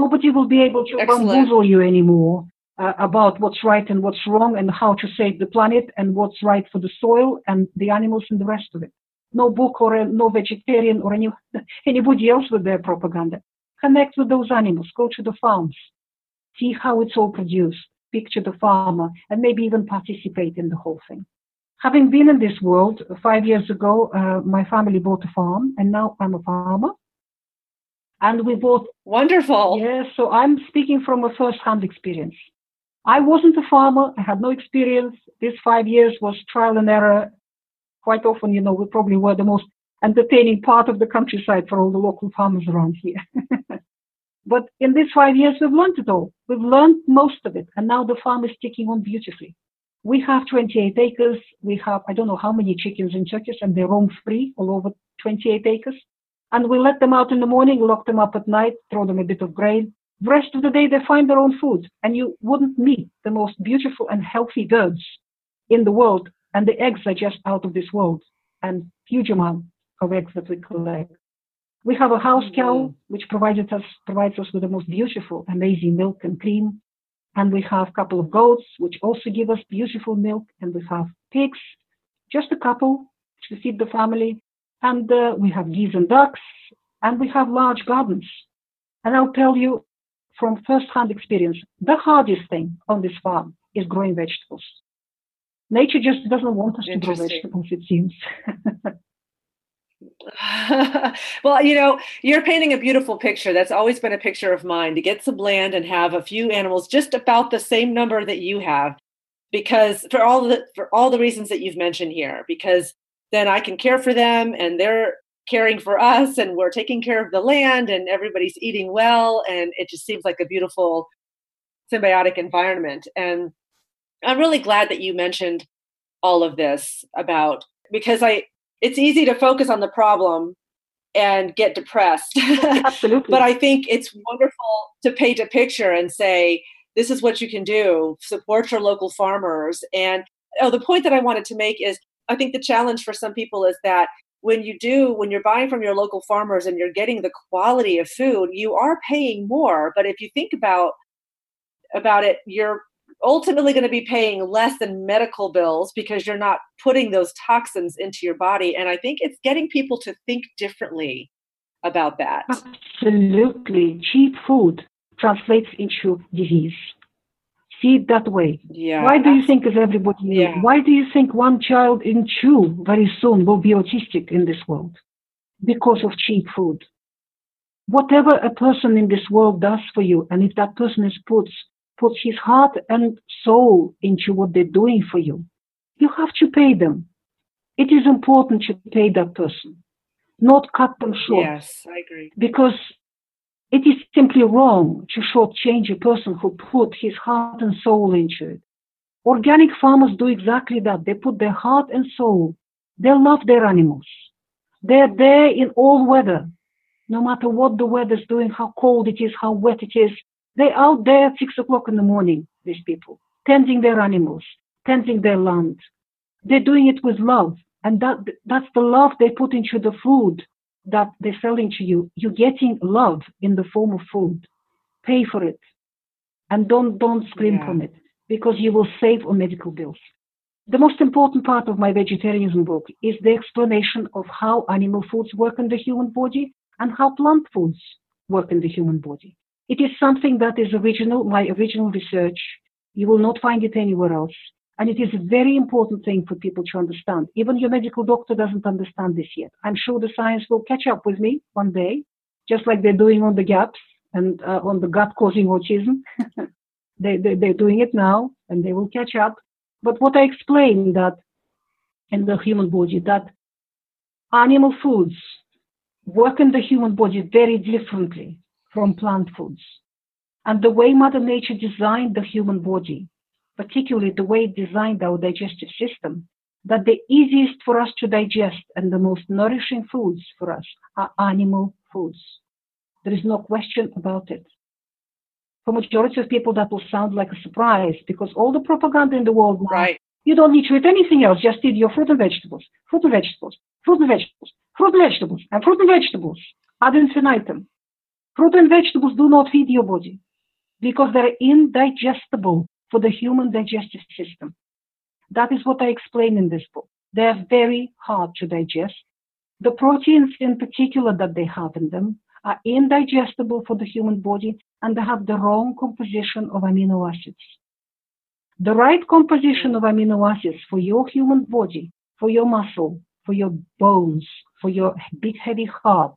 Nobody will be able to Excellent. bamboozle you anymore uh, about what's right and what's wrong and how to save the planet and what's right for the soil and the animals and the rest of it no book or a, no vegetarian or any, anybody else with their propaganda. Connect with those animals, go to the farms, see how it's all produced, to the farmer, and maybe even participate in the whole thing. Having been in this world five years ago, uh, my family bought a farm, and now I'm a farmer. And we both wonderful. Yes, so I'm speaking from a first-hand experience. I wasn't a farmer. I had no experience. This five years was trial and error. Quite often, you know, we probably were the most entertaining part of the countryside for all the local farmers around here. but in these five years, we've learned it all. We've learned most of it. And now the farm is ticking on beautifully. We have 28 acres. We have, I don't know how many chickens and turkeys, and they roam free all over 28 acres. And we let them out in the morning, lock them up at night, throw them a bit of grain. The rest of the day, they find their own food. And you wouldn't meet the most beautiful and healthy birds in the world. And the eggs are just out of this world. And huge amount of eggs that we collect. We have a house cow, which provides us, provides us with the most beautiful, amazing milk and cream. And we have a couple of goats, which also give us beautiful milk. And we have pigs, just a couple to feed the family. And uh, we have geese and ducks. And we have large gardens. And I'll tell you from first-hand experience, the hardest thing on this farm is growing vegetables. Nature just doesn't want us to grow vegetables, it seems. well, you know, you're painting a beautiful picture. That's always been a picture of mine to get some land and have a few animals just about the same number that you have because for all the for all the reasons that you've mentioned here because then I can care for them and they're caring for us and we're taking care of the land and everybody's eating well and it just seems like a beautiful symbiotic environment and I'm really glad that you mentioned all of this about because I it's easy to focus on the problem and get depressed. Absolutely. but I think it's wonderful to paint a picture and say, this is what you can do, support your local farmers. And oh, the point that I wanted to make is I think the challenge for some people is that when you do, when you're buying from your local farmers and you're getting the quality of food, you are paying more. But if you think about about it, you're ultimately going to be paying less than medical bills because you're not putting those toxins into your body. And I think it's getting people to think differently about that. Absolutely. Cheap food translates into disease. See it that way. Yeah. Why do you think, as everybody yeah. why do you think one child in two very soon will be autistic in this world? Because of cheap food. Whatever a person in this world does for you, and if that person is puts puts his heart and soul into what they're doing for you, you have to pay them. It is important to pay that person, not cut them short. Yes, I agree. Because it is simply wrong to shortchange a person who put his heart and soul into it. Organic farmers do exactly that. They put their heart and soul. They love their animals. They're there in all weather, no matter what the weather's doing, how cold it is, how wet it is, they're out there at six o'clock in the morning, these people, tending their animals, tending their land. They're doing it with love. And that, that's the love they put into the food that they're selling to you. You're getting love in the form of food. Pay for it. And don't, don't scrimp yeah. on it because you will save on medical bills. The most important part of my vegetarianism book is the explanation of how animal foods work in the human body and how plant foods work in the human body. It is something that is original, my original research. You will not find it anywhere else. And it is a very important thing for people to understand. Even your medical doctor doesn't understand this yet. I'm sure the science will catch up with me one day, just like they're doing on the gaps and uh, on the gut causing autism. they, they, they're doing it now and they will catch up. But what I explained that in the human body, that animal foods work in the human body very differently from plant foods. And the way Mother Nature designed the human body, particularly the way it designed our digestive system, that the easiest for us to digest and the most nourishing foods for us are animal foods. There is no question about it. For majority of people, that will sound like a surprise because all the propaganda in the world now, right. you don't need to eat anything else. Just eat your fruit and vegetables, fruit and vegetables, fruit and vegetables, fruit and vegetables, and fruit and vegetables ad infinitum. Fruit and vegetables do not feed your body because they're indigestible for the human digestive system. That is what I explain in this book. They are very hard to digest. The proteins in particular that they have in them are indigestible for the human body and they have the wrong composition of amino acids. The right composition of amino acids for your human body, for your muscle, for your bones, for your big heavy heart,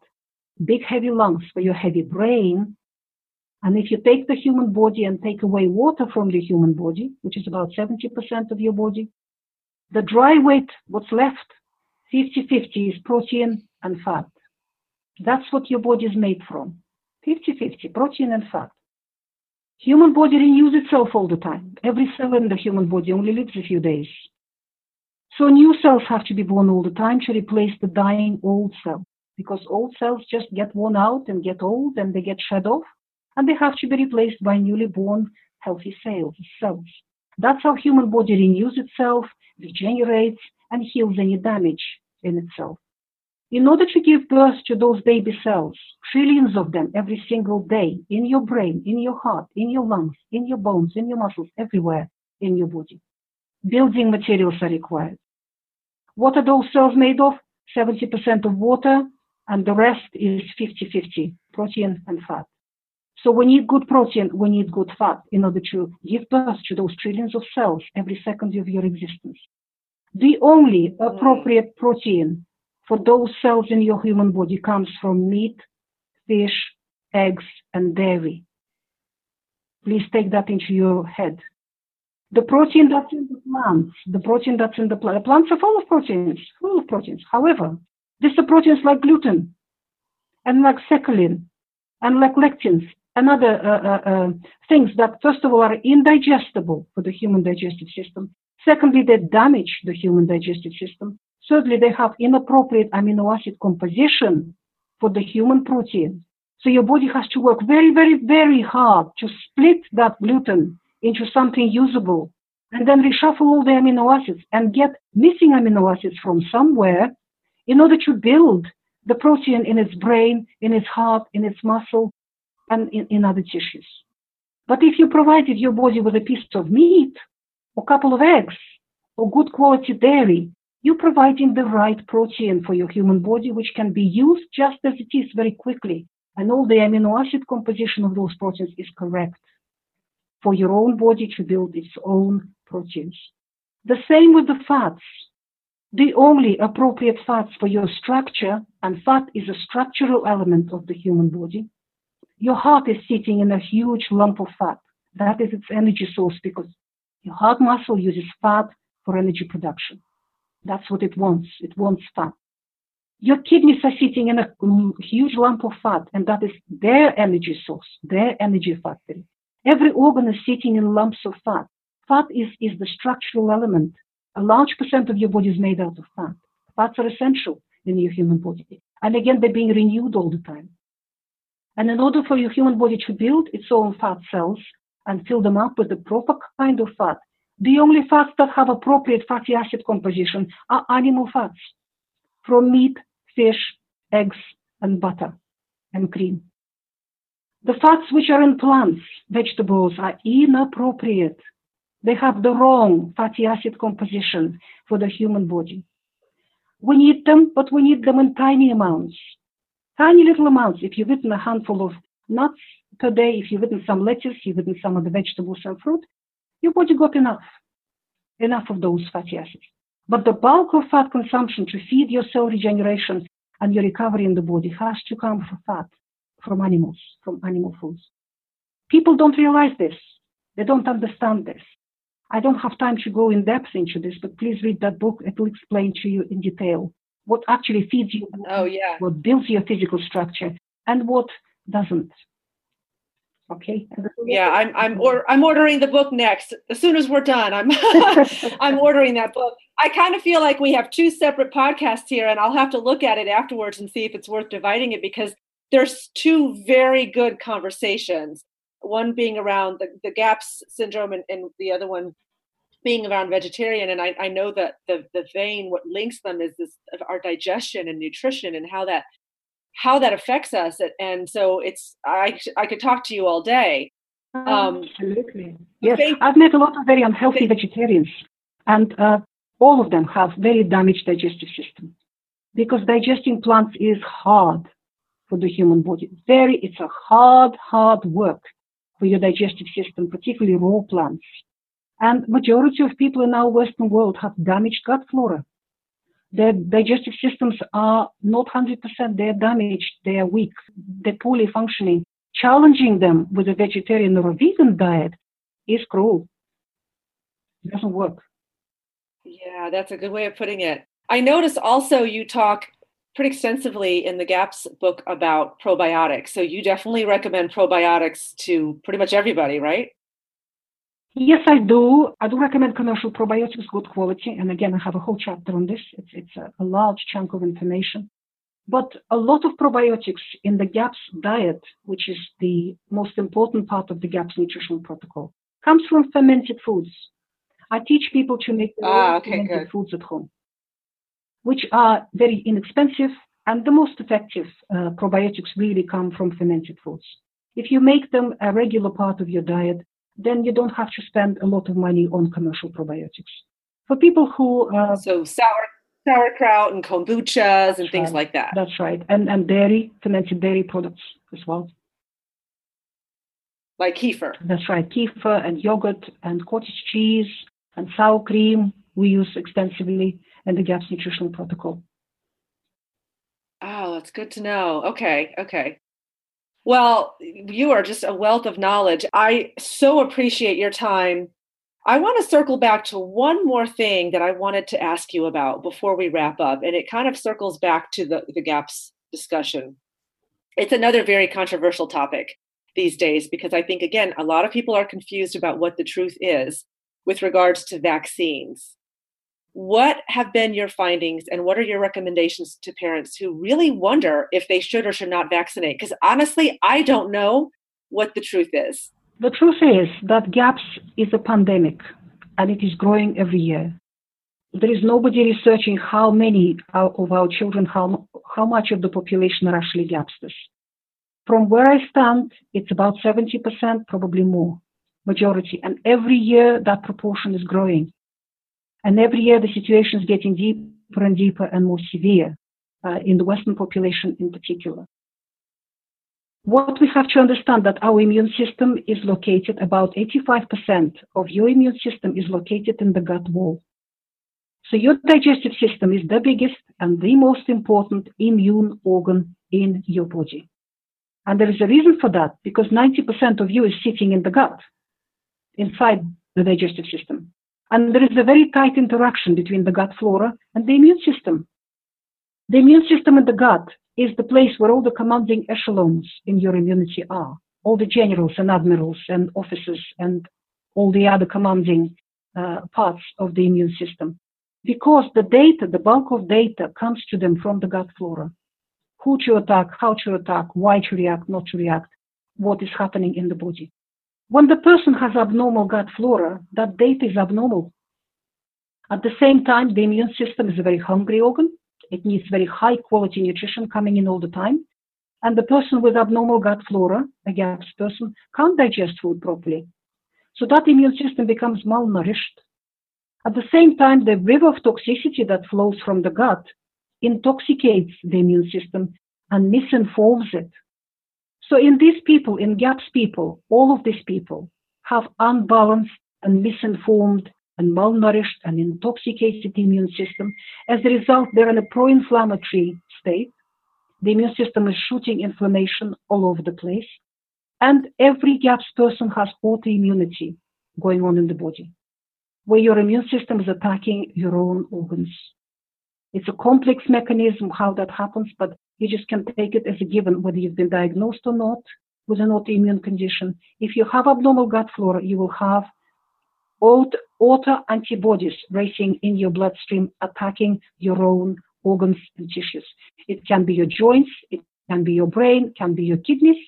big heavy lungs for your heavy brain And if you take the human body and take away water from the human body, which is about 70% of your body, the dry weight, what's left, 50-50 is protein and fat. That's what your body is made from. 50-50, protein and fat. Human body renews itself all the time. Every cell in the human body only lives a few days. So new cells have to be born all the time to replace the dying old cell because old cells just get worn out and get old and they get shed off and they have to be replaced by newly born healthy cells. That's how human body renews itself, regenerates, and heals any damage in itself. In order to give birth to those baby cells, trillions of them every single day, in your brain, in your heart, in your lungs, in your bones, in your muscles, everywhere in your body, building materials are required. What are those cells made of? 70% of water, and the rest is 50 50 protein and fat. So we need good protein, we need good fat in order to give birth to those trillions of cells every second of your existence. The only appropriate protein for those cells in your human body comes from meat, fish, eggs, and dairy. Please take that into your head. The protein that's in the plants, the protein that's in the plant, plants are full of proteins, full of proteins. However, these are proteins like gluten and like secalin and like lectins and other uh, uh, uh, things that, first of all, are indigestible for the human digestive system. Secondly, they damage the human digestive system. Thirdly, they have inappropriate amino acid composition for the human protein. So your body has to work very, very, very hard to split that gluten into something usable and then reshuffle all the amino acids and get missing amino acids from somewhere in order to build the protein in its brain, in its heart, in its muscle, and in, in other tissues. But if you provided your body with a piece of meat, or a couple of eggs, or good quality dairy, you're providing the right protein for your human body, which can be used just as it is very quickly. And all the amino acid composition of those proteins is correct for your own body to build its own proteins. The same with the fats. The only appropriate fats for your structure, and fat is a structural element of the human body. Your heart is sitting in a huge lump of fat. That is its energy source because your heart muscle uses fat for energy production. That's what it wants. It wants fat. Your kidneys are sitting in a huge lump of fat, and that is their energy source, their energy factory. Every organ is sitting in lumps of fat. Fat is, is the structural element. A large percent of your body is made out of fat. Fats are essential in your human body. And again, they're being renewed all the time. And in order for your human body to build its own fat cells and fill them up with the proper kind of fat, the only fats that have appropriate fatty acid composition are animal fats from meat, fish, eggs, and butter and cream. The fats which are in plants, vegetables, are inappropriate. They have the wrong fatty acid composition for the human body. We need them, but we need them in tiny amounts. Tiny little amounts. If you've eaten a handful of nuts per day, if you've eaten some lettuce, you've eaten some of the vegetables and fruit, your body got enough, enough of those fatty acids. But the bulk of fat consumption to feed your cell regeneration and your recovery in the body has to come from fat, from animals, from animal foods. People don't realize this. They don't understand this. I don't have time to go in depth into this, but please read that book. It will explain to you in detail what actually feeds you, oh, yeah. what builds your physical structure, and what doesn't. Okay. Yeah, I'm I'm or, I'm ordering the book next. As soon as we're done, I'm I'm ordering that book. I kind of feel like we have two separate podcasts here, and I'll have to look at it afterwards and see if it's worth dividing it because there's two very good conversations. One being around the, the GAPS syndrome, and, and the other one being around vegetarian. And I, I know that the the vein, what links them is this our digestion and nutrition and how that how that affects us. And so it's i i could talk to you all day. Um, absolutely. yes i've met a lot of very unhealthy vegetarians and uh, all of them have very damaged digestive system because digesting plants is hard for the human body. Very it's a hard hard work for your digestive system particularly raw plants and majority of people in our western world have damaged gut flora their digestive systems are not 100%, they're damaged, they are weak, they're poorly functioning. challenging them with a vegetarian or a vegan diet is cruel. It doesn't work. Yeah, that's a good way of putting it. I notice also you talk pretty extensively in the GAPS book about probiotics. So you definitely recommend probiotics to pretty much everybody, right? Yes, I do. I do recommend commercial probiotics, good quality. And again, I have a whole chapter on this. It's, it's a, a large chunk of information. But a lot of probiotics in the GAPS diet, which is the most important part of the GAPS nutritional protocol, comes from fermented foods. I teach people to make their ah, okay, fermented good. foods at home, which are very inexpensive and the most effective uh, probiotics really come from fermented foods. If you make them a regular part of your diet, then you don't have to spend a lot of money on commercial probiotics. For people who uh, so sour sauerkraut and kombuchas and things right. like that. That's right, and and dairy, fermented dairy products as well. Like kefir. That's right, kefir and yogurt and cottage cheese and sour cream we use extensively in the GAPS nutritional protocol. Oh, that's good to know. Okay, okay. Well, you are just a wealth of knowledge. I so appreciate your time. I want to circle back to one more thing that I wanted to ask you about before we wrap up, and it kind of circles back to the, the gaps discussion. It's another very controversial topic these days because I think, again, a lot of people are confused about what the truth is with regards to vaccines what have been your findings and what are your recommendations to parents who really wonder if they should or should not vaccinate? Because honestly, I don't know what the truth is. The truth is that GAPS is a pandemic and it is growing every year. There is nobody researching how many of our children, how, how much of the population are actually GAPsters. From where I stand, it's about 70%, probably more, majority. And every year that proportion is growing. And every year the situation is getting deeper and deeper and more severe uh, in the Western population in particular. What we have to understand that our immune system is located, about 85% of your immune system is located in the gut wall. So your digestive system is the biggest and the most important immune organ in your body. And there is a reason for that because 90% of you is sitting in the gut, inside the digestive system. And there is a very tight interaction between the gut flora and the immune system. The immune system in the gut is the place where all the commanding echelons in your immunity are. All the generals and admirals and officers and all the other commanding uh, parts of the immune system. Because the data, the bulk of data comes to them from the gut flora. Who to attack, how to attack, why to react, not to react, what is happening in the body. When the person has abnormal gut flora, that data is abnormal. At the same time, the immune system is a very hungry organ. It needs very high quality nutrition coming in all the time. And the person with abnormal gut flora, a GAPS person, can't digest food properly. So that immune system becomes malnourished. At the same time, the river of toxicity that flows from the gut intoxicates the immune system and misinforms it. So in these people, in GAPS people, all of these people have unbalanced and misinformed and malnourished and intoxicated immune system. As a result, they're in a pro-inflammatory state. The immune system is shooting inflammation all over the place. And every GAPS person has autoimmunity going on in the body, where your immune system is attacking your own organs. It's a complex mechanism how that happens, but you just can take it as a given, whether you've been diagnosed or not with an autoimmune condition. If you have abnormal gut flora, you will have auto antibodies racing in your bloodstream, attacking your own organs and tissues. It can be your joints, it can be your brain, can be your kidneys,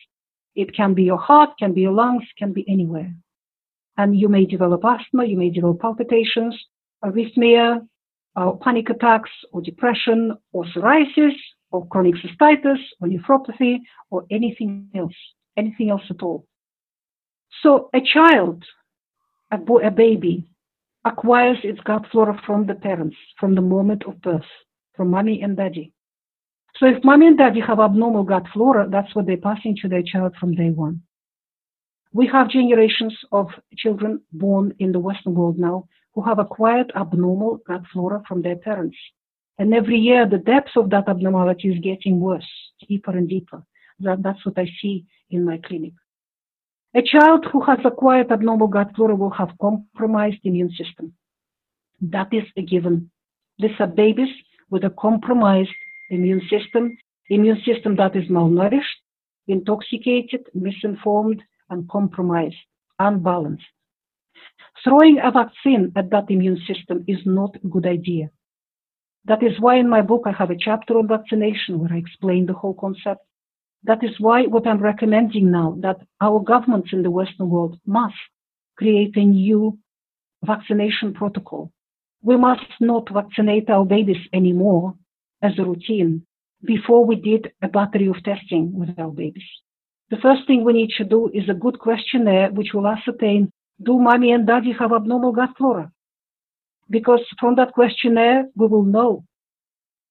it can be your heart, can be your lungs, can be anywhere. And you may develop asthma, you may develop palpitations, arrhythmia, uh, panic attacks, or depression, or psoriasis, or chronic cystitis or nephropathy or anything else, anything else at all. So a child, a, a baby, acquires its gut flora from the parents from the moment of birth, from mommy and daddy. So if mommy and daddy have abnormal gut flora, that's what they're passing to their child from day one. We have generations of children born in the Western world now who have acquired abnormal gut flora from their parents. And every year, the depth of that abnormality is getting worse, deeper and deeper. That, that's what I see in my clinic. A child who has acquired abnormal gut flora will have compromised immune system. That is a given. These are babies with a compromised immune system, immune system that is malnourished, intoxicated, misinformed, and compromised, unbalanced. Throwing a vaccine at that immune system is not a good idea. That is why in my book I have a chapter on vaccination where I explain the whole concept. That is why what I'm recommending now that our governments in the Western world must create a new vaccination protocol. We must not vaccinate our babies anymore as a routine before we did a battery of testing with our babies. The first thing we need to do is a good questionnaire which will ascertain do mommy and daddy have abnormal gut flora? Because from that questionnaire, we will know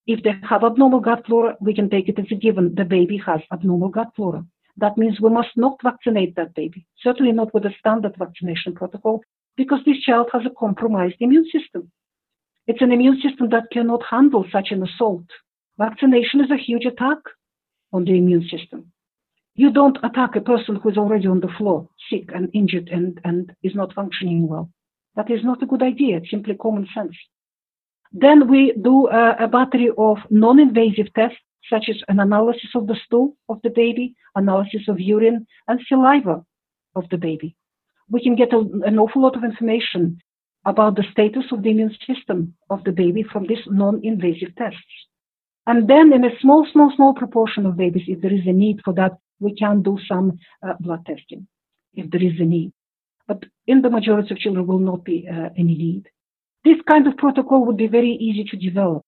if they have abnormal gut flora, we can take it as a given the baby has abnormal gut flora. That means we must not vaccinate that baby, certainly not with a standard vaccination protocol, because this child has a compromised immune system. It's an immune system that cannot handle such an assault. Vaccination is a huge attack on the immune system. You don't attack a person who is already on the floor, sick and injured and, and is not functioning well. That is not a good idea. It's simply common sense. Then we do a, a battery of non-invasive tests, such as an analysis of the stool of the baby, analysis of urine, and saliva of the baby. We can get a, an awful lot of information about the status of the immune system of the baby from these non-invasive tests. And then in a small, small, small proportion of babies, if there is a need for that, we can do some uh, blood testing if there is a need. But in the majority of children will not be uh, any need. This kind of protocol would be very easy to develop.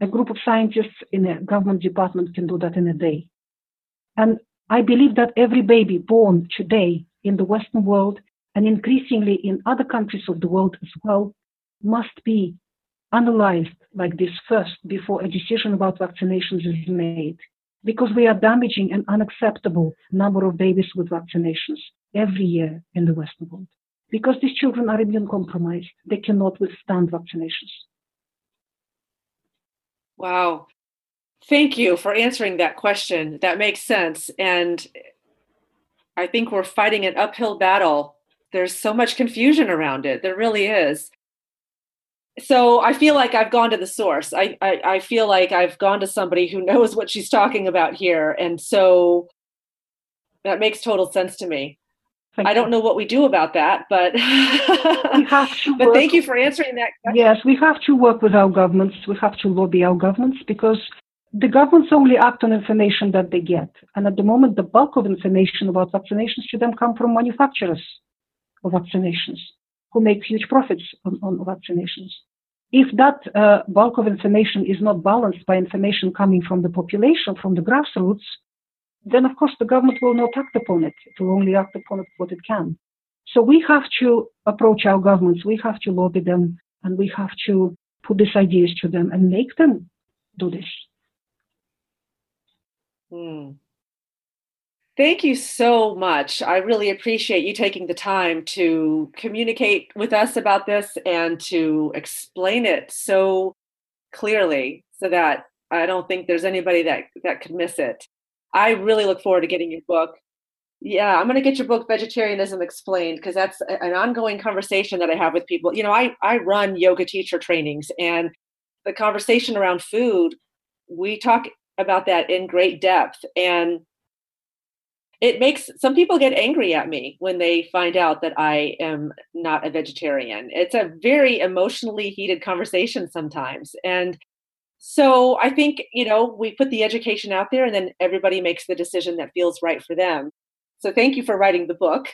A group of scientists in a government department can do that in a day. And I believe that every baby born today in the Western world and increasingly in other countries of the world as well must be analyzed like this first before a decision about vaccinations is made because we are damaging an unacceptable number of babies with vaccinations every year in the Western world. Because these children are immune compromised, they cannot withstand vaccinations. Wow. Thank you for answering that question. That makes sense. And I think we're fighting an uphill battle. There's so much confusion around it. There really is so I feel like I've gone to the source. I, I, I feel like I've gone to somebody who knows what she's talking about here, and so that makes total sense to me. Thank I don't know what we do about that, but but work. thank you for answering that. Question. Yes, we have to work with our governments. We have to lobby our governments because the governments only act on information that they get, and at the moment, the bulk of information about vaccinations to them come from manufacturers of vaccinations who make huge profits on, on vaccinations. If that uh, bulk of information is not balanced by information coming from the population, from the grassroots, then of course the government will not act upon it. It will only act upon it what it can. So we have to approach our governments, we have to lobby them, and we have to put these ideas to them and make them do this. Hmm. Thank you so much. I really appreciate you taking the time to communicate with us about this and to explain it so clearly so that I don't think there's anybody that that could miss it. I really look forward to getting your book. Yeah, I'm going to get your book Vegetarianism Explained because that's an ongoing conversation that I have with people. You know, I I run yoga teacher trainings and the conversation around food, we talk about that in great depth and it makes some people get angry at me when they find out that I am not a vegetarian. It's a very emotionally heated conversation sometimes. And so I think, you know, we put the education out there and then everybody makes the decision that feels right for them. So thank you for writing the book.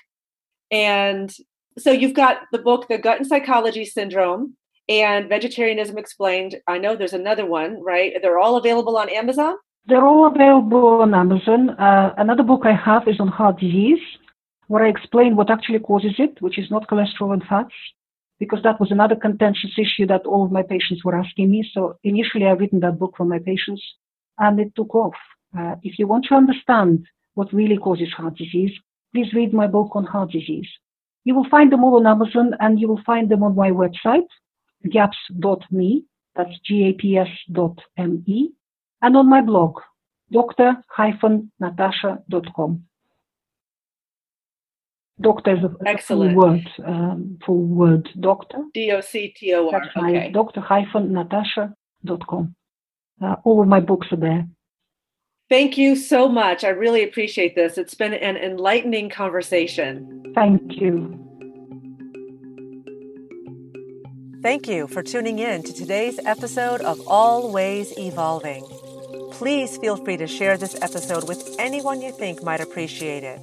And so you've got the book, The Gut and Psychology Syndrome and Vegetarianism Explained. I know there's another one, right? They're all available on Amazon? They're all available on Amazon. Uh, another book I have is on heart disease, where I explain what actually causes it, which is not cholesterol and fats, because that was another contentious issue that all of my patients were asking me. So initially, I've written that book for my patients, and it took off. Uh, if you want to understand what really causes heart disease, please read my book on heart disease. You will find them all on Amazon, and you will find them on my website, gaps.me. That's G-A-P-S.me and on my blog, dr-natasha.com. Doctor is a Excellent. full word, um, full word doctor. D O C T O R. That's Okay. doctor hyphen natasha.com. Uh, all of my books are there. Thank you so much. I really appreciate this. It's been an enlightening conversation. Thank you. Thank you for tuning in to today's episode of Always Evolving. Please feel free to share this episode with anyone you think might appreciate it.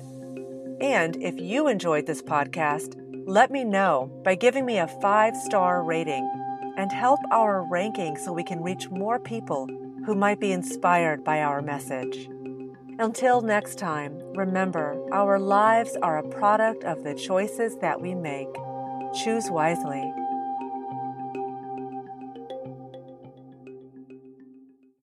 And if you enjoyed this podcast, let me know by giving me a five star rating and help our ranking so we can reach more people who might be inspired by our message. Until next time, remember our lives are a product of the choices that we make. Choose wisely